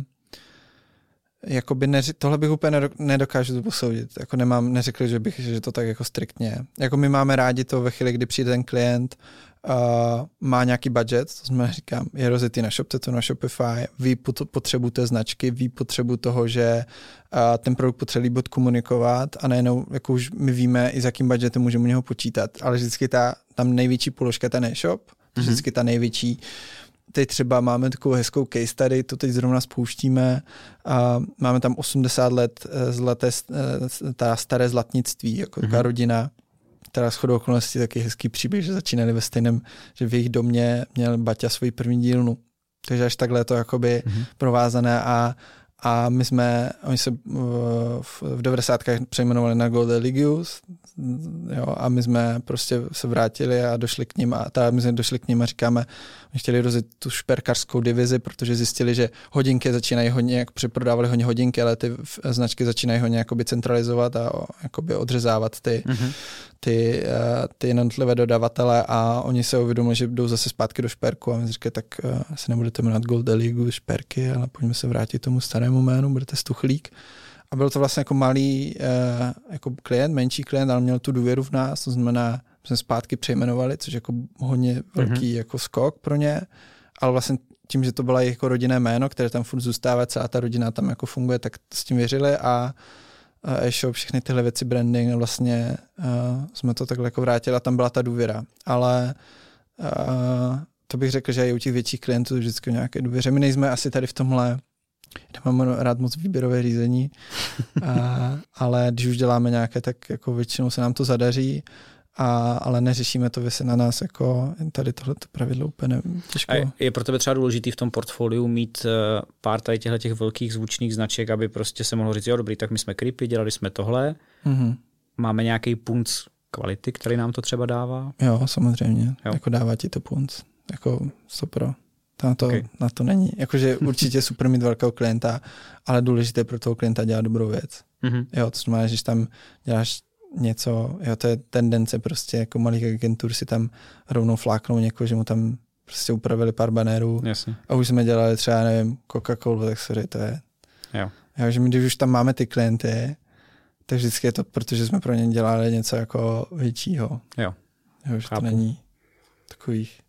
jakoby neři, tohle bych úplně nedokážu posoudit. Jako nemám, neřekl, že bych, že to tak jako striktně. Jako my máme rádi to ve chvíli, kdy přijde ten klient, uh, má nějaký budget, to znamená, říkám, je rozjetý na shop, to na Shopify, ví potřebu té značky, ví potřebu toho, že uh, ten produkt potřebuje líbit komunikovat a nejenom, jako už my víme, i s jakým budgetem můžeme u něho počítat, ale vždycky ta tam největší položka ten e-shop. Vždycky ta největší. Teď třeba máme takovou hezkou case study, to teď zrovna spouštíme. A máme tam 80 let eh, zlaté, eh, ta staré zlatnictví, jako mm-hmm. rodina, teda shodou okolností taky hezký příběh, že začínali ve stejném, že v jejich domě měl Baťa svoji první dílnu. Takže až takhle je to jakoby mm-hmm. provázané a a my jsme, oni se v, v 90. přejmenovali na Golden Ligius jo, a my jsme prostě se vrátili a došli k ním a ta, my jsme došli k ním a říkáme, oni chtěli rozjet tu šperkařskou divizi, protože zjistili, že hodinky začínají hodně, jako přeprodávali hodně hodinky, ale ty značky začínají hodně jakoby centralizovat a jakoby odřezávat ty, mm-hmm. ty, uh, ty jednotlivé dodavatele a oni se uvědomili, že jdou zase zpátky do šperku a my říkají, tak uh, se nebudete jmenovat Golden Ligu šperky, ale pojďme se vrátit tomu starému jménu, budete Stuchlík. A byl to vlastně jako malý uh, jako klient, menší klient, ale měl tu důvěru v nás, to znamená, jsme zpátky přejmenovali, což jako hodně velký mm-hmm. jako skok pro ně, ale vlastně tím, že to byla jako rodinné jméno, které tam furt zůstává, celá ta rodina tam jako funguje, tak s tím věřili a e-shop, všechny tyhle věci, branding, vlastně uh, jsme to takhle jako vrátili a tam byla ta důvěra. Ale uh, to bych řekl, že i u těch větších klientů vždycky nějaké důvěře. My nejsme asi tady v tomhle Nemám rád moc výběrové řízení, a, ale když už děláme nějaké, tak jako většinou se nám to zadaří, a, ale neřešíme to, se na nás jako tady tohle pravidlo úplně těžko. A je pro tebe třeba důležitý v tom portfoliu mít eh, pár tady těchto těch velkých zvučných značek, aby prostě se mohlo říct, jo dobrý, tak my jsme creepy, dělali jsme tohle, mm-hmm. máme nějaký punc kvality, který nám to třeba dává? Jo, samozřejmě, jo. jako dává ti to punc, jako super. To na, to, okay. na to není. Jakože určitě super mít velkého klienta, ale důležité pro toho klienta dělat dobrou věc. Mm-hmm. Jo, to znamená, že tam děláš něco, jo, to je tendence prostě jako malých agentur si tam rovnou fláknou někoho, že mu tam prostě upravili pár banérů Jasně. a už jsme dělali třeba, nevím, Coca-Cola, tak sorry, to je. Jo. jo. že my, když už tam máme ty klienty, tak vždycky je to, protože jsme pro ně dělali něco jako většího. Jo. jo že to není takových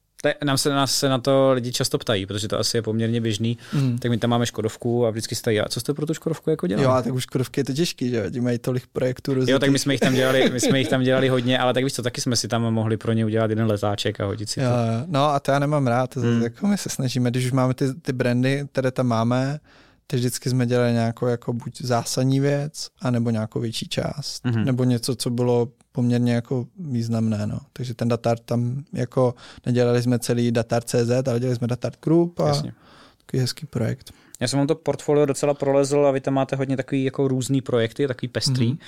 nám se, nás se na to lidi často ptají, protože to asi je poměrně běžný. Mm. Tak my tam máme Škodovku a vždycky se tají, a co jste pro tu Škodovku jako dělali? Jo, a tak už Škodovky je to těžký, že Ti mají tolik projektů rozjetých. Jo, tak my jsme jich tam dělali, my jsme jich tam dělali hodně, ale tak víš co, taky jsme si tam mohli pro ně udělat jeden letáček a hodit si jo, to. No a to já nemám rád, mm. jako my se snažíme, když už máme ty, ty brandy, které tam máme, tak vždycky jsme dělali nějakou jako buď zásadní věc, anebo nějakou větší část, mm-hmm. nebo něco, co bylo poměrně jako významné. No. Takže ten datar tam jako nedělali jsme celý datar.cz, ale dělali jsme datar group a Jasně. takový hezký projekt. Já jsem vám to portfolio docela prolezl a vy tam máte hodně takový jako různý projekty, takový pestrý. Mm-hmm.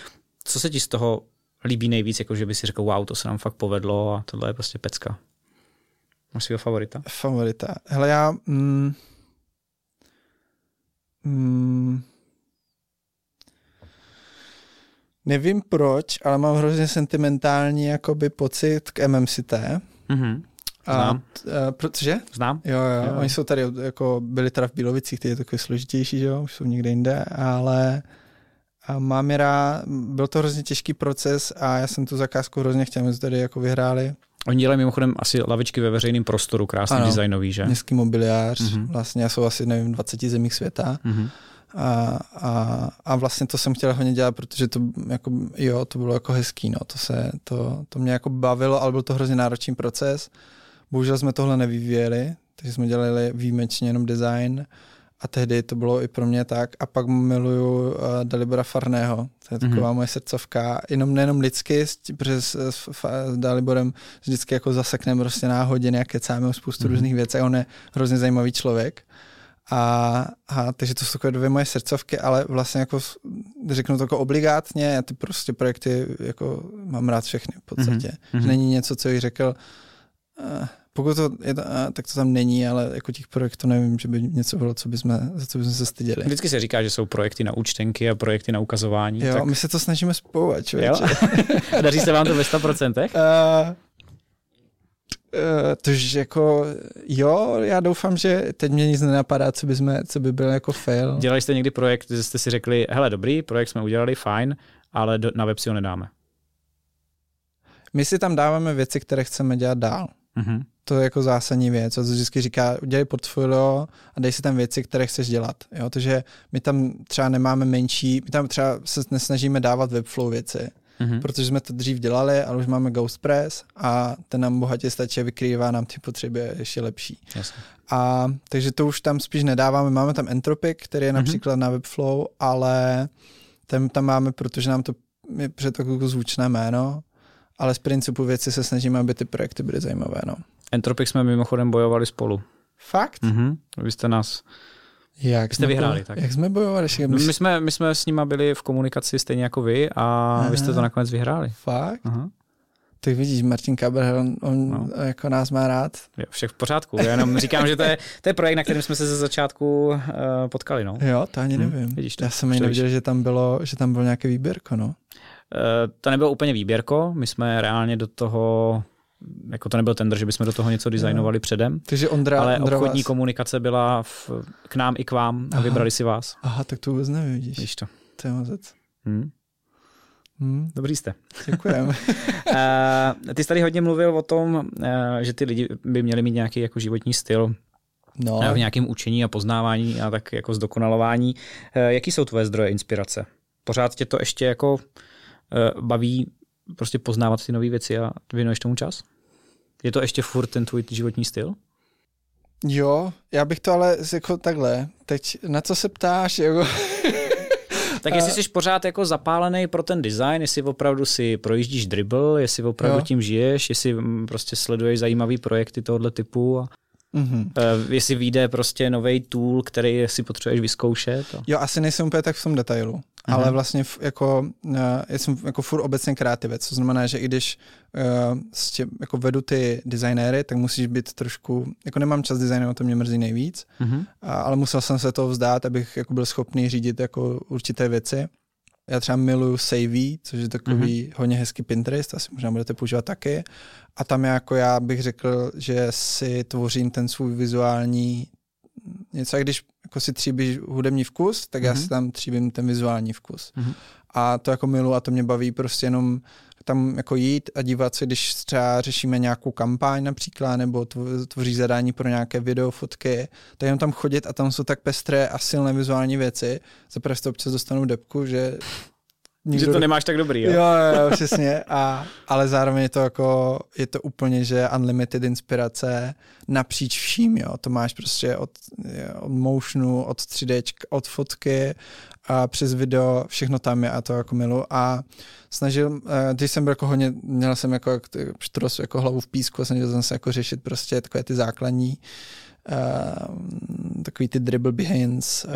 Co se ti z toho líbí nejvíc, jako že by si řekl, wow, to se nám fakt povedlo a tohle je prostě pecka. Máš svého favorita? Favorita. Hele, já... Mm, mm, Nevím proč, ale mám hrozně sentimentální jakoby pocit k MMCT. Mm-hmm. Znám. A, a, protože? Znám. Jo, jo, jo, oni jsou tady, jako byli teda v Bílovicích, ty je takový složitější, že jo, už jsou někde jinde, ale a mám je rád, byl to hrozně těžký proces a já jsem tu zakázku hrozně chtěl, my jsme tady jako vyhráli. Oni dělají mimochodem asi lavičky ve veřejném prostoru, krásný ano, designový, že? Městský mobiliář, mm-hmm. vlastně jsou asi, nevím, 20 zemích světa. Mm-hmm. A, a, a vlastně to jsem chtěl hodně dělat, protože to jako, jo, to bylo jako hezký, no, to se, to, to mě jako bavilo, ale byl to hrozně náročný proces. Bohužel jsme tohle nevyvíjeli, takže jsme dělali výjimečně jenom design a tehdy to bylo i pro mě tak. A pak miluju uh, Dalibora Farného, to je taková mm-hmm. moje srdcovka, jenom nejenom lidsky, protože s, s, s Daliborem vždycky jako zasekneme prostě náhodě a kecáme o spoustu mm-hmm. různých věcí. On je hrozně zajímavý člověk. A, a takže to jsou takové dvě moje srdcovky, ale vlastně jako řeknu to jako obligátně, já ty prostě projekty jako mám rád všechny v podstatě. Mm-hmm. Není něco, co bych řekl, uh, pokud to je, tak to tam není, ale jako těch projektů nevím, že by něco bylo, co bychom, za co bychom se styděli. Vždycky se říká, že jsou projekty na účtenky a projekty na ukazování. Jo, tak... my se to snažíme spojovat, Daří se vám to ve 100%? Uh, Uh, tož jako, jo, já doufám, že teď mě nic nenapadá, co by, jsme, co by byl jako fail. Dělali jste někdy projekt, že jste si řekli, hele, dobrý, projekt jsme udělali, fajn, ale do, na web si ho nedáme. My si tam dáváme věci, které chceme dělat dál. Mm-hmm. To je jako zásadní věc. A to vždycky říká, udělej portfolio a dej si tam věci, které chceš dělat. Jo? Takže my tam třeba nemáme menší, my tam třeba se nesnažíme dávat webflow věci mm-hmm. protože jsme to dřív dělali, ale už máme Ghostpress a ten nám bohatě stačí a vykrývá nám ty potřeby ještě lepší. Jasně. A takže to už tam spíš nedáváme. Máme tam Entropic, který je mm-hmm. například na Webflow, ale ten tam máme, protože nám to je před jako zvučné jméno ale z principu věci se snažíme, aby ty projekty byly zajímavé. No. Entropic jsme mimochodem bojovali spolu. Fakt? Mhm. Vy jste nás jak jste vyhráli, tak. Jak jsme bojovali? My, my, jsme, my jsme s nima byli v komunikaci stejně jako vy a Aha. vy jste to nakonec vyhráli. Fakt? Aha. Tak vidíš, Martin Kaber, on, on no. jako nás má rád. Jo, všech v pořádku. Já jenom říkám, že to je, to je projekt, na kterém jsme se ze začátku uh, potkali. No. Jo, to ani nevím. Hmm, vidíš to, Já jsem ani neviděl, že tam bylo, že tam bylo nějaké výběrko, no. Uh, to nebylo úplně výběrko, my jsme reálně do toho jako to nebyl tender, že bychom do toho něco designovali no. předem, Takže Ondra, ale Ondra obchodní vás... komunikace byla v, k nám i k vám a Aha. vybrali si vás. Aha, tak to vůbec nevím, vidíš. Víš to. To je mazec. Hmm. Hmm. Dobrý jste. Děkujeme. uh, ty jsi tady hodně mluvil o tom, uh, že ty lidi by měli mít nějaký jako životní styl, no. v nějakém učení a poznávání a tak jako zdokonalování. Jaký jsou tvoje zdroje inspirace? Pořád tě to ještě jako baví prostě poznávat ty nové věci a věnuješ tomu čas? Je to ještě furt ten tvůj životní styl? Jo, já bych to ale jako takhle, teď na co se ptáš, jako... tak jestli jsi pořád jako zapálený pro ten design, jestli opravdu si projíždíš dribble, jestli opravdu jo. tím žiješ, jestli mm, prostě sleduješ zajímavý projekty tohoto typu a Mm-hmm. jestli vyjde prostě nový tool, který si potřebuješ vyzkoušet. A... Jo, asi nejsem úplně tak v tom detailu, mm-hmm. ale vlastně jako, uh, jsem jako furt obecně kreativec, co znamená, že i když uh, tě, jako vedu ty designéry, tak musíš být trošku, jako nemám čas designovat, to mě mrzí nejvíc, mm-hmm. a, ale musel jsem se toho vzdát, abych jako byl schopný řídit jako určité věci. Já třeba miluju Savvy, což je takový mm-hmm. hodně hezký Pinterest, asi možná budete používat taky. A tam jako já bych řekl, že si tvořím ten svůj vizuální něco, jak když jako si tříbíš hudební vkus, tak mm-hmm. já mhm. si tam tříbím ten vizuální vkus. Mm-hmm. A to jako milu a to mě baví prostě jenom tam jako jít a dívat se, když třeba řešíme nějakou kampaň například, nebo tvoří zadání pro nějaké video, fotky, tak jenom tam chodit a tam jsou tak pestré a silné vizuální věci. Za to občas dostanu depku, že Nikdo... Že to nemáš tak dobrý, jo? Jo, jo, přesně. A, ale zároveň je to jako, je to úplně, že unlimited inspirace napříč vším, jo. To máš prostě od, od motionu, od 3D, od fotky a přes video, všechno tam je a to jako milu. A snažil, eh, když jsem byl jako hodně, měl jsem jako, štros, jako hlavu v písku a snažil jsem se jako řešit prostě takové ty základní uh, takový ty dribble behinds uh,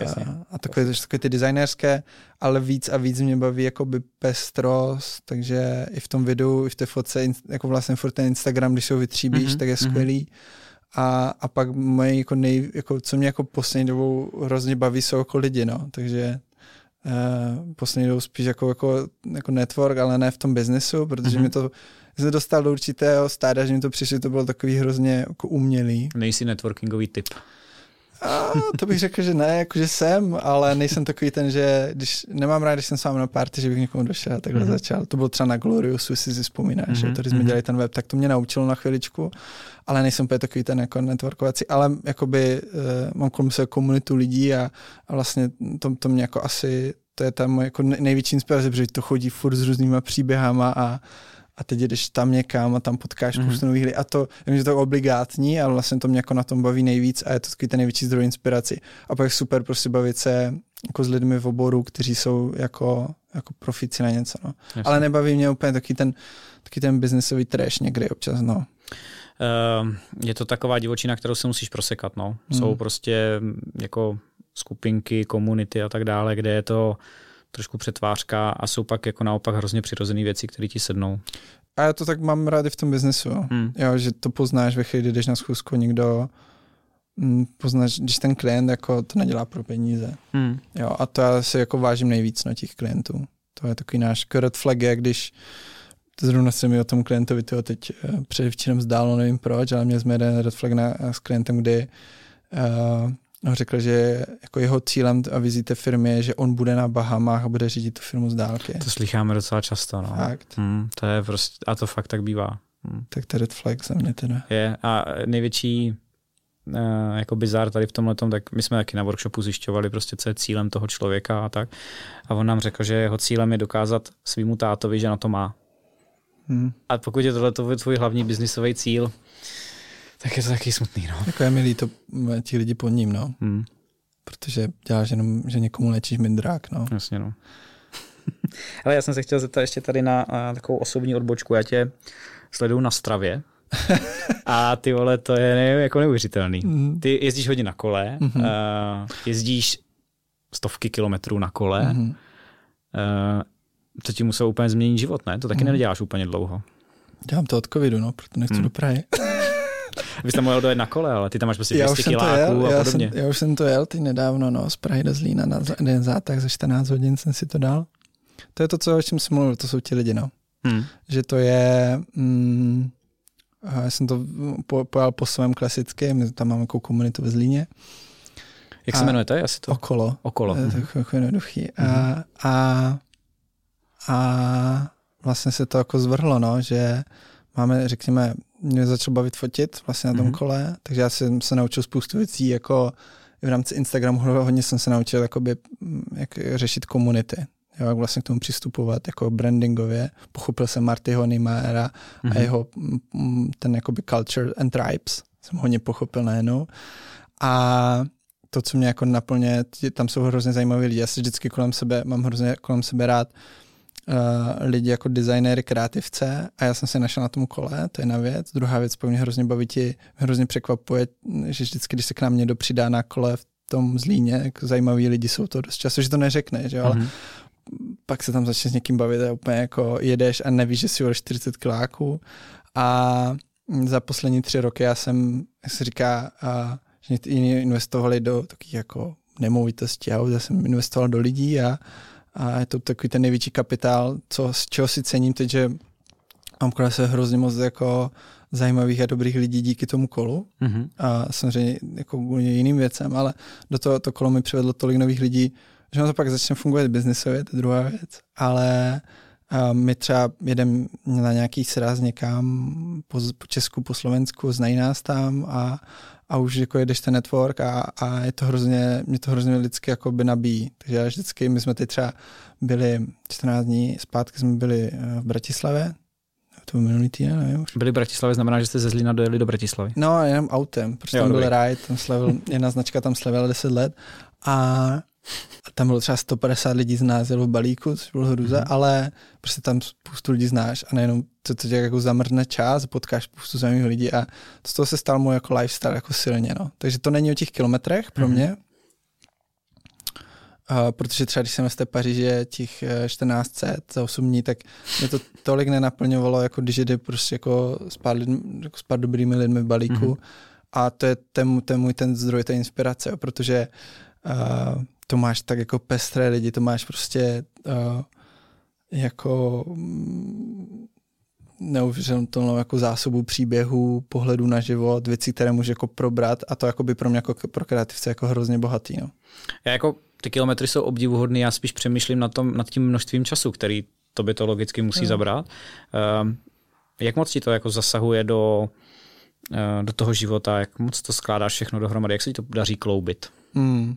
a takové, takové ty designérské, ale víc a víc mě baví jakoby pestrost, takže i v tom videu, i v té fotce, jako vlastně furt ten Instagram, když se ho vytříbíš, mm-hmm, tak je mm-hmm. skvělý. A, a pak moje jako nej, jako, co mě jako poslední dobou hrozně baví, jsou jako lidi, no, takže uh, poslední dobou spíš jako, jako, jako network, ale ne v tom biznesu, protože mm-hmm. mi to se dostal do určitého stáda, že mi to přišlo, to bylo takový hrozně jako umělý. Nejsi networkingový typ. A, to bych řekl, že ne, jakože jsem, ale nejsem takový ten, že když nemám rád, když jsem sám na party, že bych někomu došel a takhle mm-hmm. začal. To bylo třeba na Gloriusu, jestli si vzpomínáš, mm-hmm. tady jsme mm-hmm. dělali ten web, tak to mě naučilo na chviličku, ale nejsem úplně takový ten jako networkovací, ale jakoby uh, mám kolem se komunitu lidí a, a vlastně to, to mě jako asi, to je tam jako největší inspirace, protože to chodí furt s různýma příběhama a a teď jdeš tam někam a tam potkáš mm-hmm. spoustu nových lidí a to, vím, že to je obligátní, ale vlastně to mě jako na tom baví nejvíc a je to takový ten největší zdroj inspiraci. A pak je super prostě bavit se jako s lidmi v oboru, kteří jsou jako, jako profici na něco. No. Ale nebaví mě úplně taky ten, taky ten biznesový trash někdy občas. No. Uh, je to taková divočina, kterou se musíš prosekat. No. Hmm. Jsou prostě jako skupinky, komunity a tak dále, kde je to trošku přetvářka a jsou pak jako naopak hrozně přirozené věci, které ti sednou. A já to tak mám rád i v tom biznesu, hmm. jo, že to poznáš ve chvíli, kdy jdeš na schůzku, někdo mm, poznáš, když ten klient jako to nedělá pro peníze. Hmm. Jo, a to já si jako vážím nejvíc na těch klientů. To je takový náš red flag, je, když zrovna se mi o tom klientovi toho teď uh, předevčírem zdálo, nevím proč, ale měli jsme jeden red flag na, s klientem, kdy uh, No, řekl, že jako jeho cílem a vizí té firmy je, že on bude na Bahamách a bude řídit tu firmu z dálky. To slycháme docela často, no. Fakt. Hmm, to je prostě, a to fakt tak bývá. Hmm. Tak to je red flag za mě teda. Je a největší uh, jako bizar tady v tomhle tak my jsme taky na workshopu zjišťovali prostě, co je cílem toho člověka a tak. A on nám řekl, že jeho cílem je dokázat svýmu tátovi, že na to má. Hmm. A pokud je tohle tvůj hlavní biznisový cíl, tak je to taky smutný, no. Jako je milý to ti lidi pod ním, no. Hmm. Protože děláš jenom, že někomu léčíš mindrák, no. Jasně, no. Ale já jsem se chtěl zeptat ještě tady na, na takovou osobní odbočku. Já tě sleduju na Stravě. A ty vole, to je ne, jako neuvěřitelný. Mm. Ty jezdíš hodně na kole, mm-hmm. uh, jezdíš stovky kilometrů na kole. Mm-hmm. Uh, to ti muselo úplně změnit život, ne? To taky mm. neděláš úplně dlouho. Dělám to od covidu, no, proto nechci mm. do Prahy. Vy jste mohl dojet na kole, ale ty tam máš prostě 200 kiláků a já podobně. Jsem, já už jsem to jel teď nedávno, no, z Prahy do Zlína na jeden zátah za 14 hodin jsem si to dal. To je to, co, o čem jsem mluvil, to jsou ti lidi, no. Hmm. Že to je, mm, já jsem to po, pojal po svém klasicky, my tam máme jako komunitu ve Zlíně. Jak a se jmenuje to? Asi to? Okolo. Okolo. Je to jako, jako jednoduchý. Hmm. A, a, a vlastně se to jako zvrhlo, no, že máme, řekněme, mě začal bavit fotit vlastně na tom mm-hmm. kole, takže já jsem se naučil spoustu věcí, jako v rámci Instagramu hodně jsem se naučil jakoby, jak řešit komunity, jo, jak vlastně k tomu přistupovat jako brandingově. Pochopil jsem Martyho Niemeyer mm-hmm. a jeho ten jakoby culture and tribes, jsem hodně pochopil najednou. A to, co mě jako naplně, tam jsou hrozně zajímaví lidi. Já se vždycky kolem sebe, mám hrozně kolem sebe rád uh, lidi jako designéry, kreativce a já jsem se našel na tom kole, to je jedna věc. Druhá věc, po mě hrozně baví ti, hrozně překvapuje, že vždycky, když se k nám někdo přidá na kole v tom zlíně, jako zajímaví lidi jsou to dost často, že to neřekne, že jo, mm-hmm. ale pak se tam začne s někým bavit a úplně jako jedeš a nevíš, že si 40 kiláků a za poslední tři roky já jsem, jak se říká, a, že jiní investovali do takových jako nemovitostí, já jsem investoval do lidí a a je to takový ten největší kapitál, co, z čeho si cením teď, že mám kolem se hrozně moc jako zajímavých a dobrých lidí díky tomu kolu mm-hmm. a samozřejmě jako jiným věcem, ale do toho to kolo mi přivedlo tolik nových lidí, že ono to pak začne fungovat biznisově, to je druhá věc, ale a my třeba jedeme na nějaký sraz někam po, po Česku, po Slovensku, znají nás tam a, a už jako jedeš ten network a, a je to hrozně, mě to hrozně lidsky jako by nabíjí. Takže já vždycky, my jsme teď třeba byli 14 dní zpátky, jsme byli eh, v Bratislavě, to byl minulý týden, nevím už. Byli v Bratislavě, znamená, že jste ze Zlína dojeli do Bratislavy. No, jenom autem, protože jo, tam byl ride, tam slavil, jedna značka tam slavila 10 let a tam bylo třeba 150 lidí z nás jelo v balíku, což bylo hruze, mm-hmm. ale prostě tam spoustu lidí znáš a nejenom to, to tě jako zamrzne čas, potkáš spoustu zajímavých lidí a to z toho se stal můj jako lifestyle jako silně, no. Takže to není o těch kilometrech pro mm-hmm. mě, Uh, protože třeba když jsem z té Paříže těch 1400 eh, za 8 dní, tak mě to tolik nenaplňovalo, jako když jde prostě jako s pár, lidmi, jako s pár dobrými lidmi v balíku. Mm-hmm. A to je ten, ten můj ten zdroj té inspirace, protože uh, to máš tak jako pestré lidi, to máš prostě uh, jako neuvěřitelnou jako zásobu příběhů, pohledu na život, věcí, které může jako probrat a to jako by pro mě jako pro kreativce jako hrozně bohatý. No. Já jako ty kilometry jsou obdivuhodný, já spíš přemýšlím nad, tom, nad tím množstvím času, který to by to logicky musí no. zabrat. Uh, jak moc ti to jako zasahuje do, uh, do toho života, jak moc to skládáš všechno dohromady, jak se ti to daří kloubit? Hmm.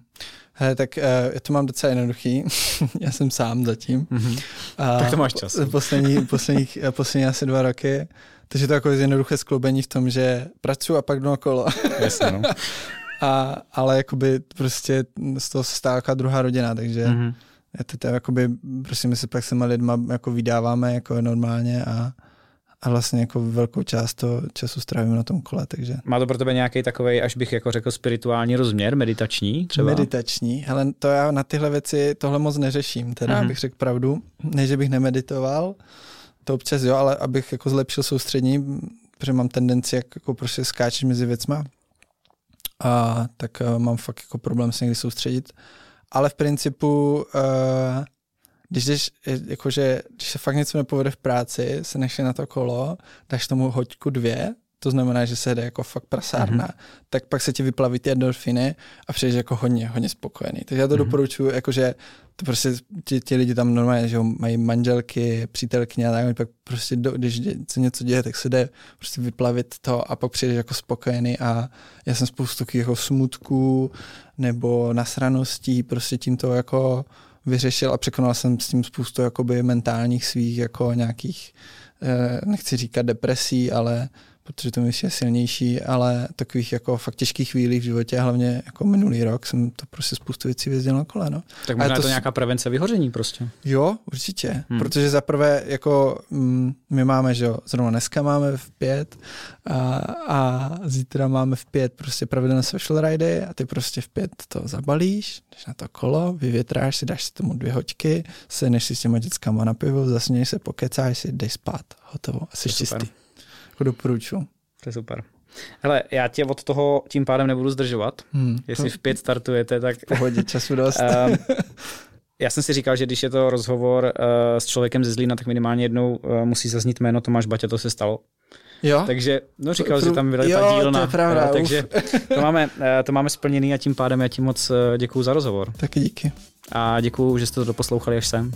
Hele, tak uh, já to mám docela jednoduchý. já jsem sám zatím. Mm-hmm. Uh, tak to máš čas. Poslední, posledních, eh, poslední asi dva roky. Takže to je jako jednoduché skloubení v tom, že pracuji a pak jdu okolo. Jasně, no. a, ale jakoby prostě z toho se stává druhá rodina, takže mm-hmm. to, to, jakoby, prostě my se pak s těma lidma jako vydáváme jako normálně a, a vlastně jako velkou část toho času strávím na tom kole, takže. Má to pro tebe nějaký takový, až bych jako řekl, spirituální rozměr, meditační třeba? Meditační, ale to já na tyhle věci tohle moc neřeším, teda mm-hmm. bych řekl pravdu, ne, že bych nemeditoval, to občas jo, ale abych jako zlepšil soustřední, protože mám tendenci, jak jako prostě skáčet mezi věcma, a tak uh, mám fakt jako problém se někdy soustředit. Ale v principu uh, když jdeš, jakože, když se fakt něco nepovede v práci, se nechci na to kolo, dáš tomu hoďku dvě, to znamená, že se jde jako fakt prasárna, mm-hmm. tak pak se ti vyplaví ty endorfiny a přejdeš jako hodně, hodně spokojený. Takže já to mm-hmm. doporučuji, jakože to prostě ti, ti lidi tam normálně, že mají manželky, přítelkyně a tak, pak prostě do, když se něco děje, tak se jde prostě vyplavit to a pak přijdeš jako spokojený a já jsem spoustu takových jako smutků nebo nasraností prostě tímto jako vyřešil a překonal jsem s tím spoustu jakoby mentálních svých jako nějakých, eh, nechci říkat depresí, ale protože to myslím je silnější, ale takových jako fakt těžkých chvílí v životě, hlavně jako minulý rok jsem to prostě spoustu věcí vyjezdil na kole. No. Tak možná je to, to nějaká prevence vyhoření prostě. Jo, určitě, hmm. protože zaprvé jako mm, my máme, že jo, zrovna dneska máme v pět a, a zítra máme v pět prostě pravidelné social ridy a ty prostě v pět to zabalíš, jdeš na to kolo, vyvětráš si, dáš si tomu dvě hoďky, než si s těma dětskama na pivo, zasněš se, pokecáš si, jdeš spát, hotovo, jsi čistý. Jako doporučuji. To je super. Hele, já tě od toho tím pádem nebudu zdržovat. Hmm, Jestli v pět startujete, tak... Pohodě, času dost. um, já jsem si říkal, že když je to rozhovor uh, s člověkem ze Zlína, tak minimálně jednou uh, musí zaznít jméno Tomáš Baťa, to se stalo. Jo? Takže, no říkal, že tam byla ta dílna. To je pravda, jo, takže to máme, to máme splněný a tím pádem já ti moc děkuju za rozhovor. Taky díky. A děkuju, že jste to doposlouchali až sem.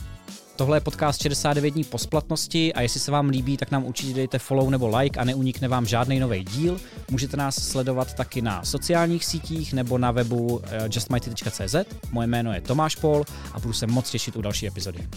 Tohle je podcast 69 dní po splatnosti a jestli se vám líbí, tak nám určitě dejte follow nebo like a neunikne vám žádný nový díl. Můžete nás sledovat taky na sociálních sítích nebo na webu justmighty.cz. Moje jméno je Tomáš Pol a budu se moc těšit u další epizody.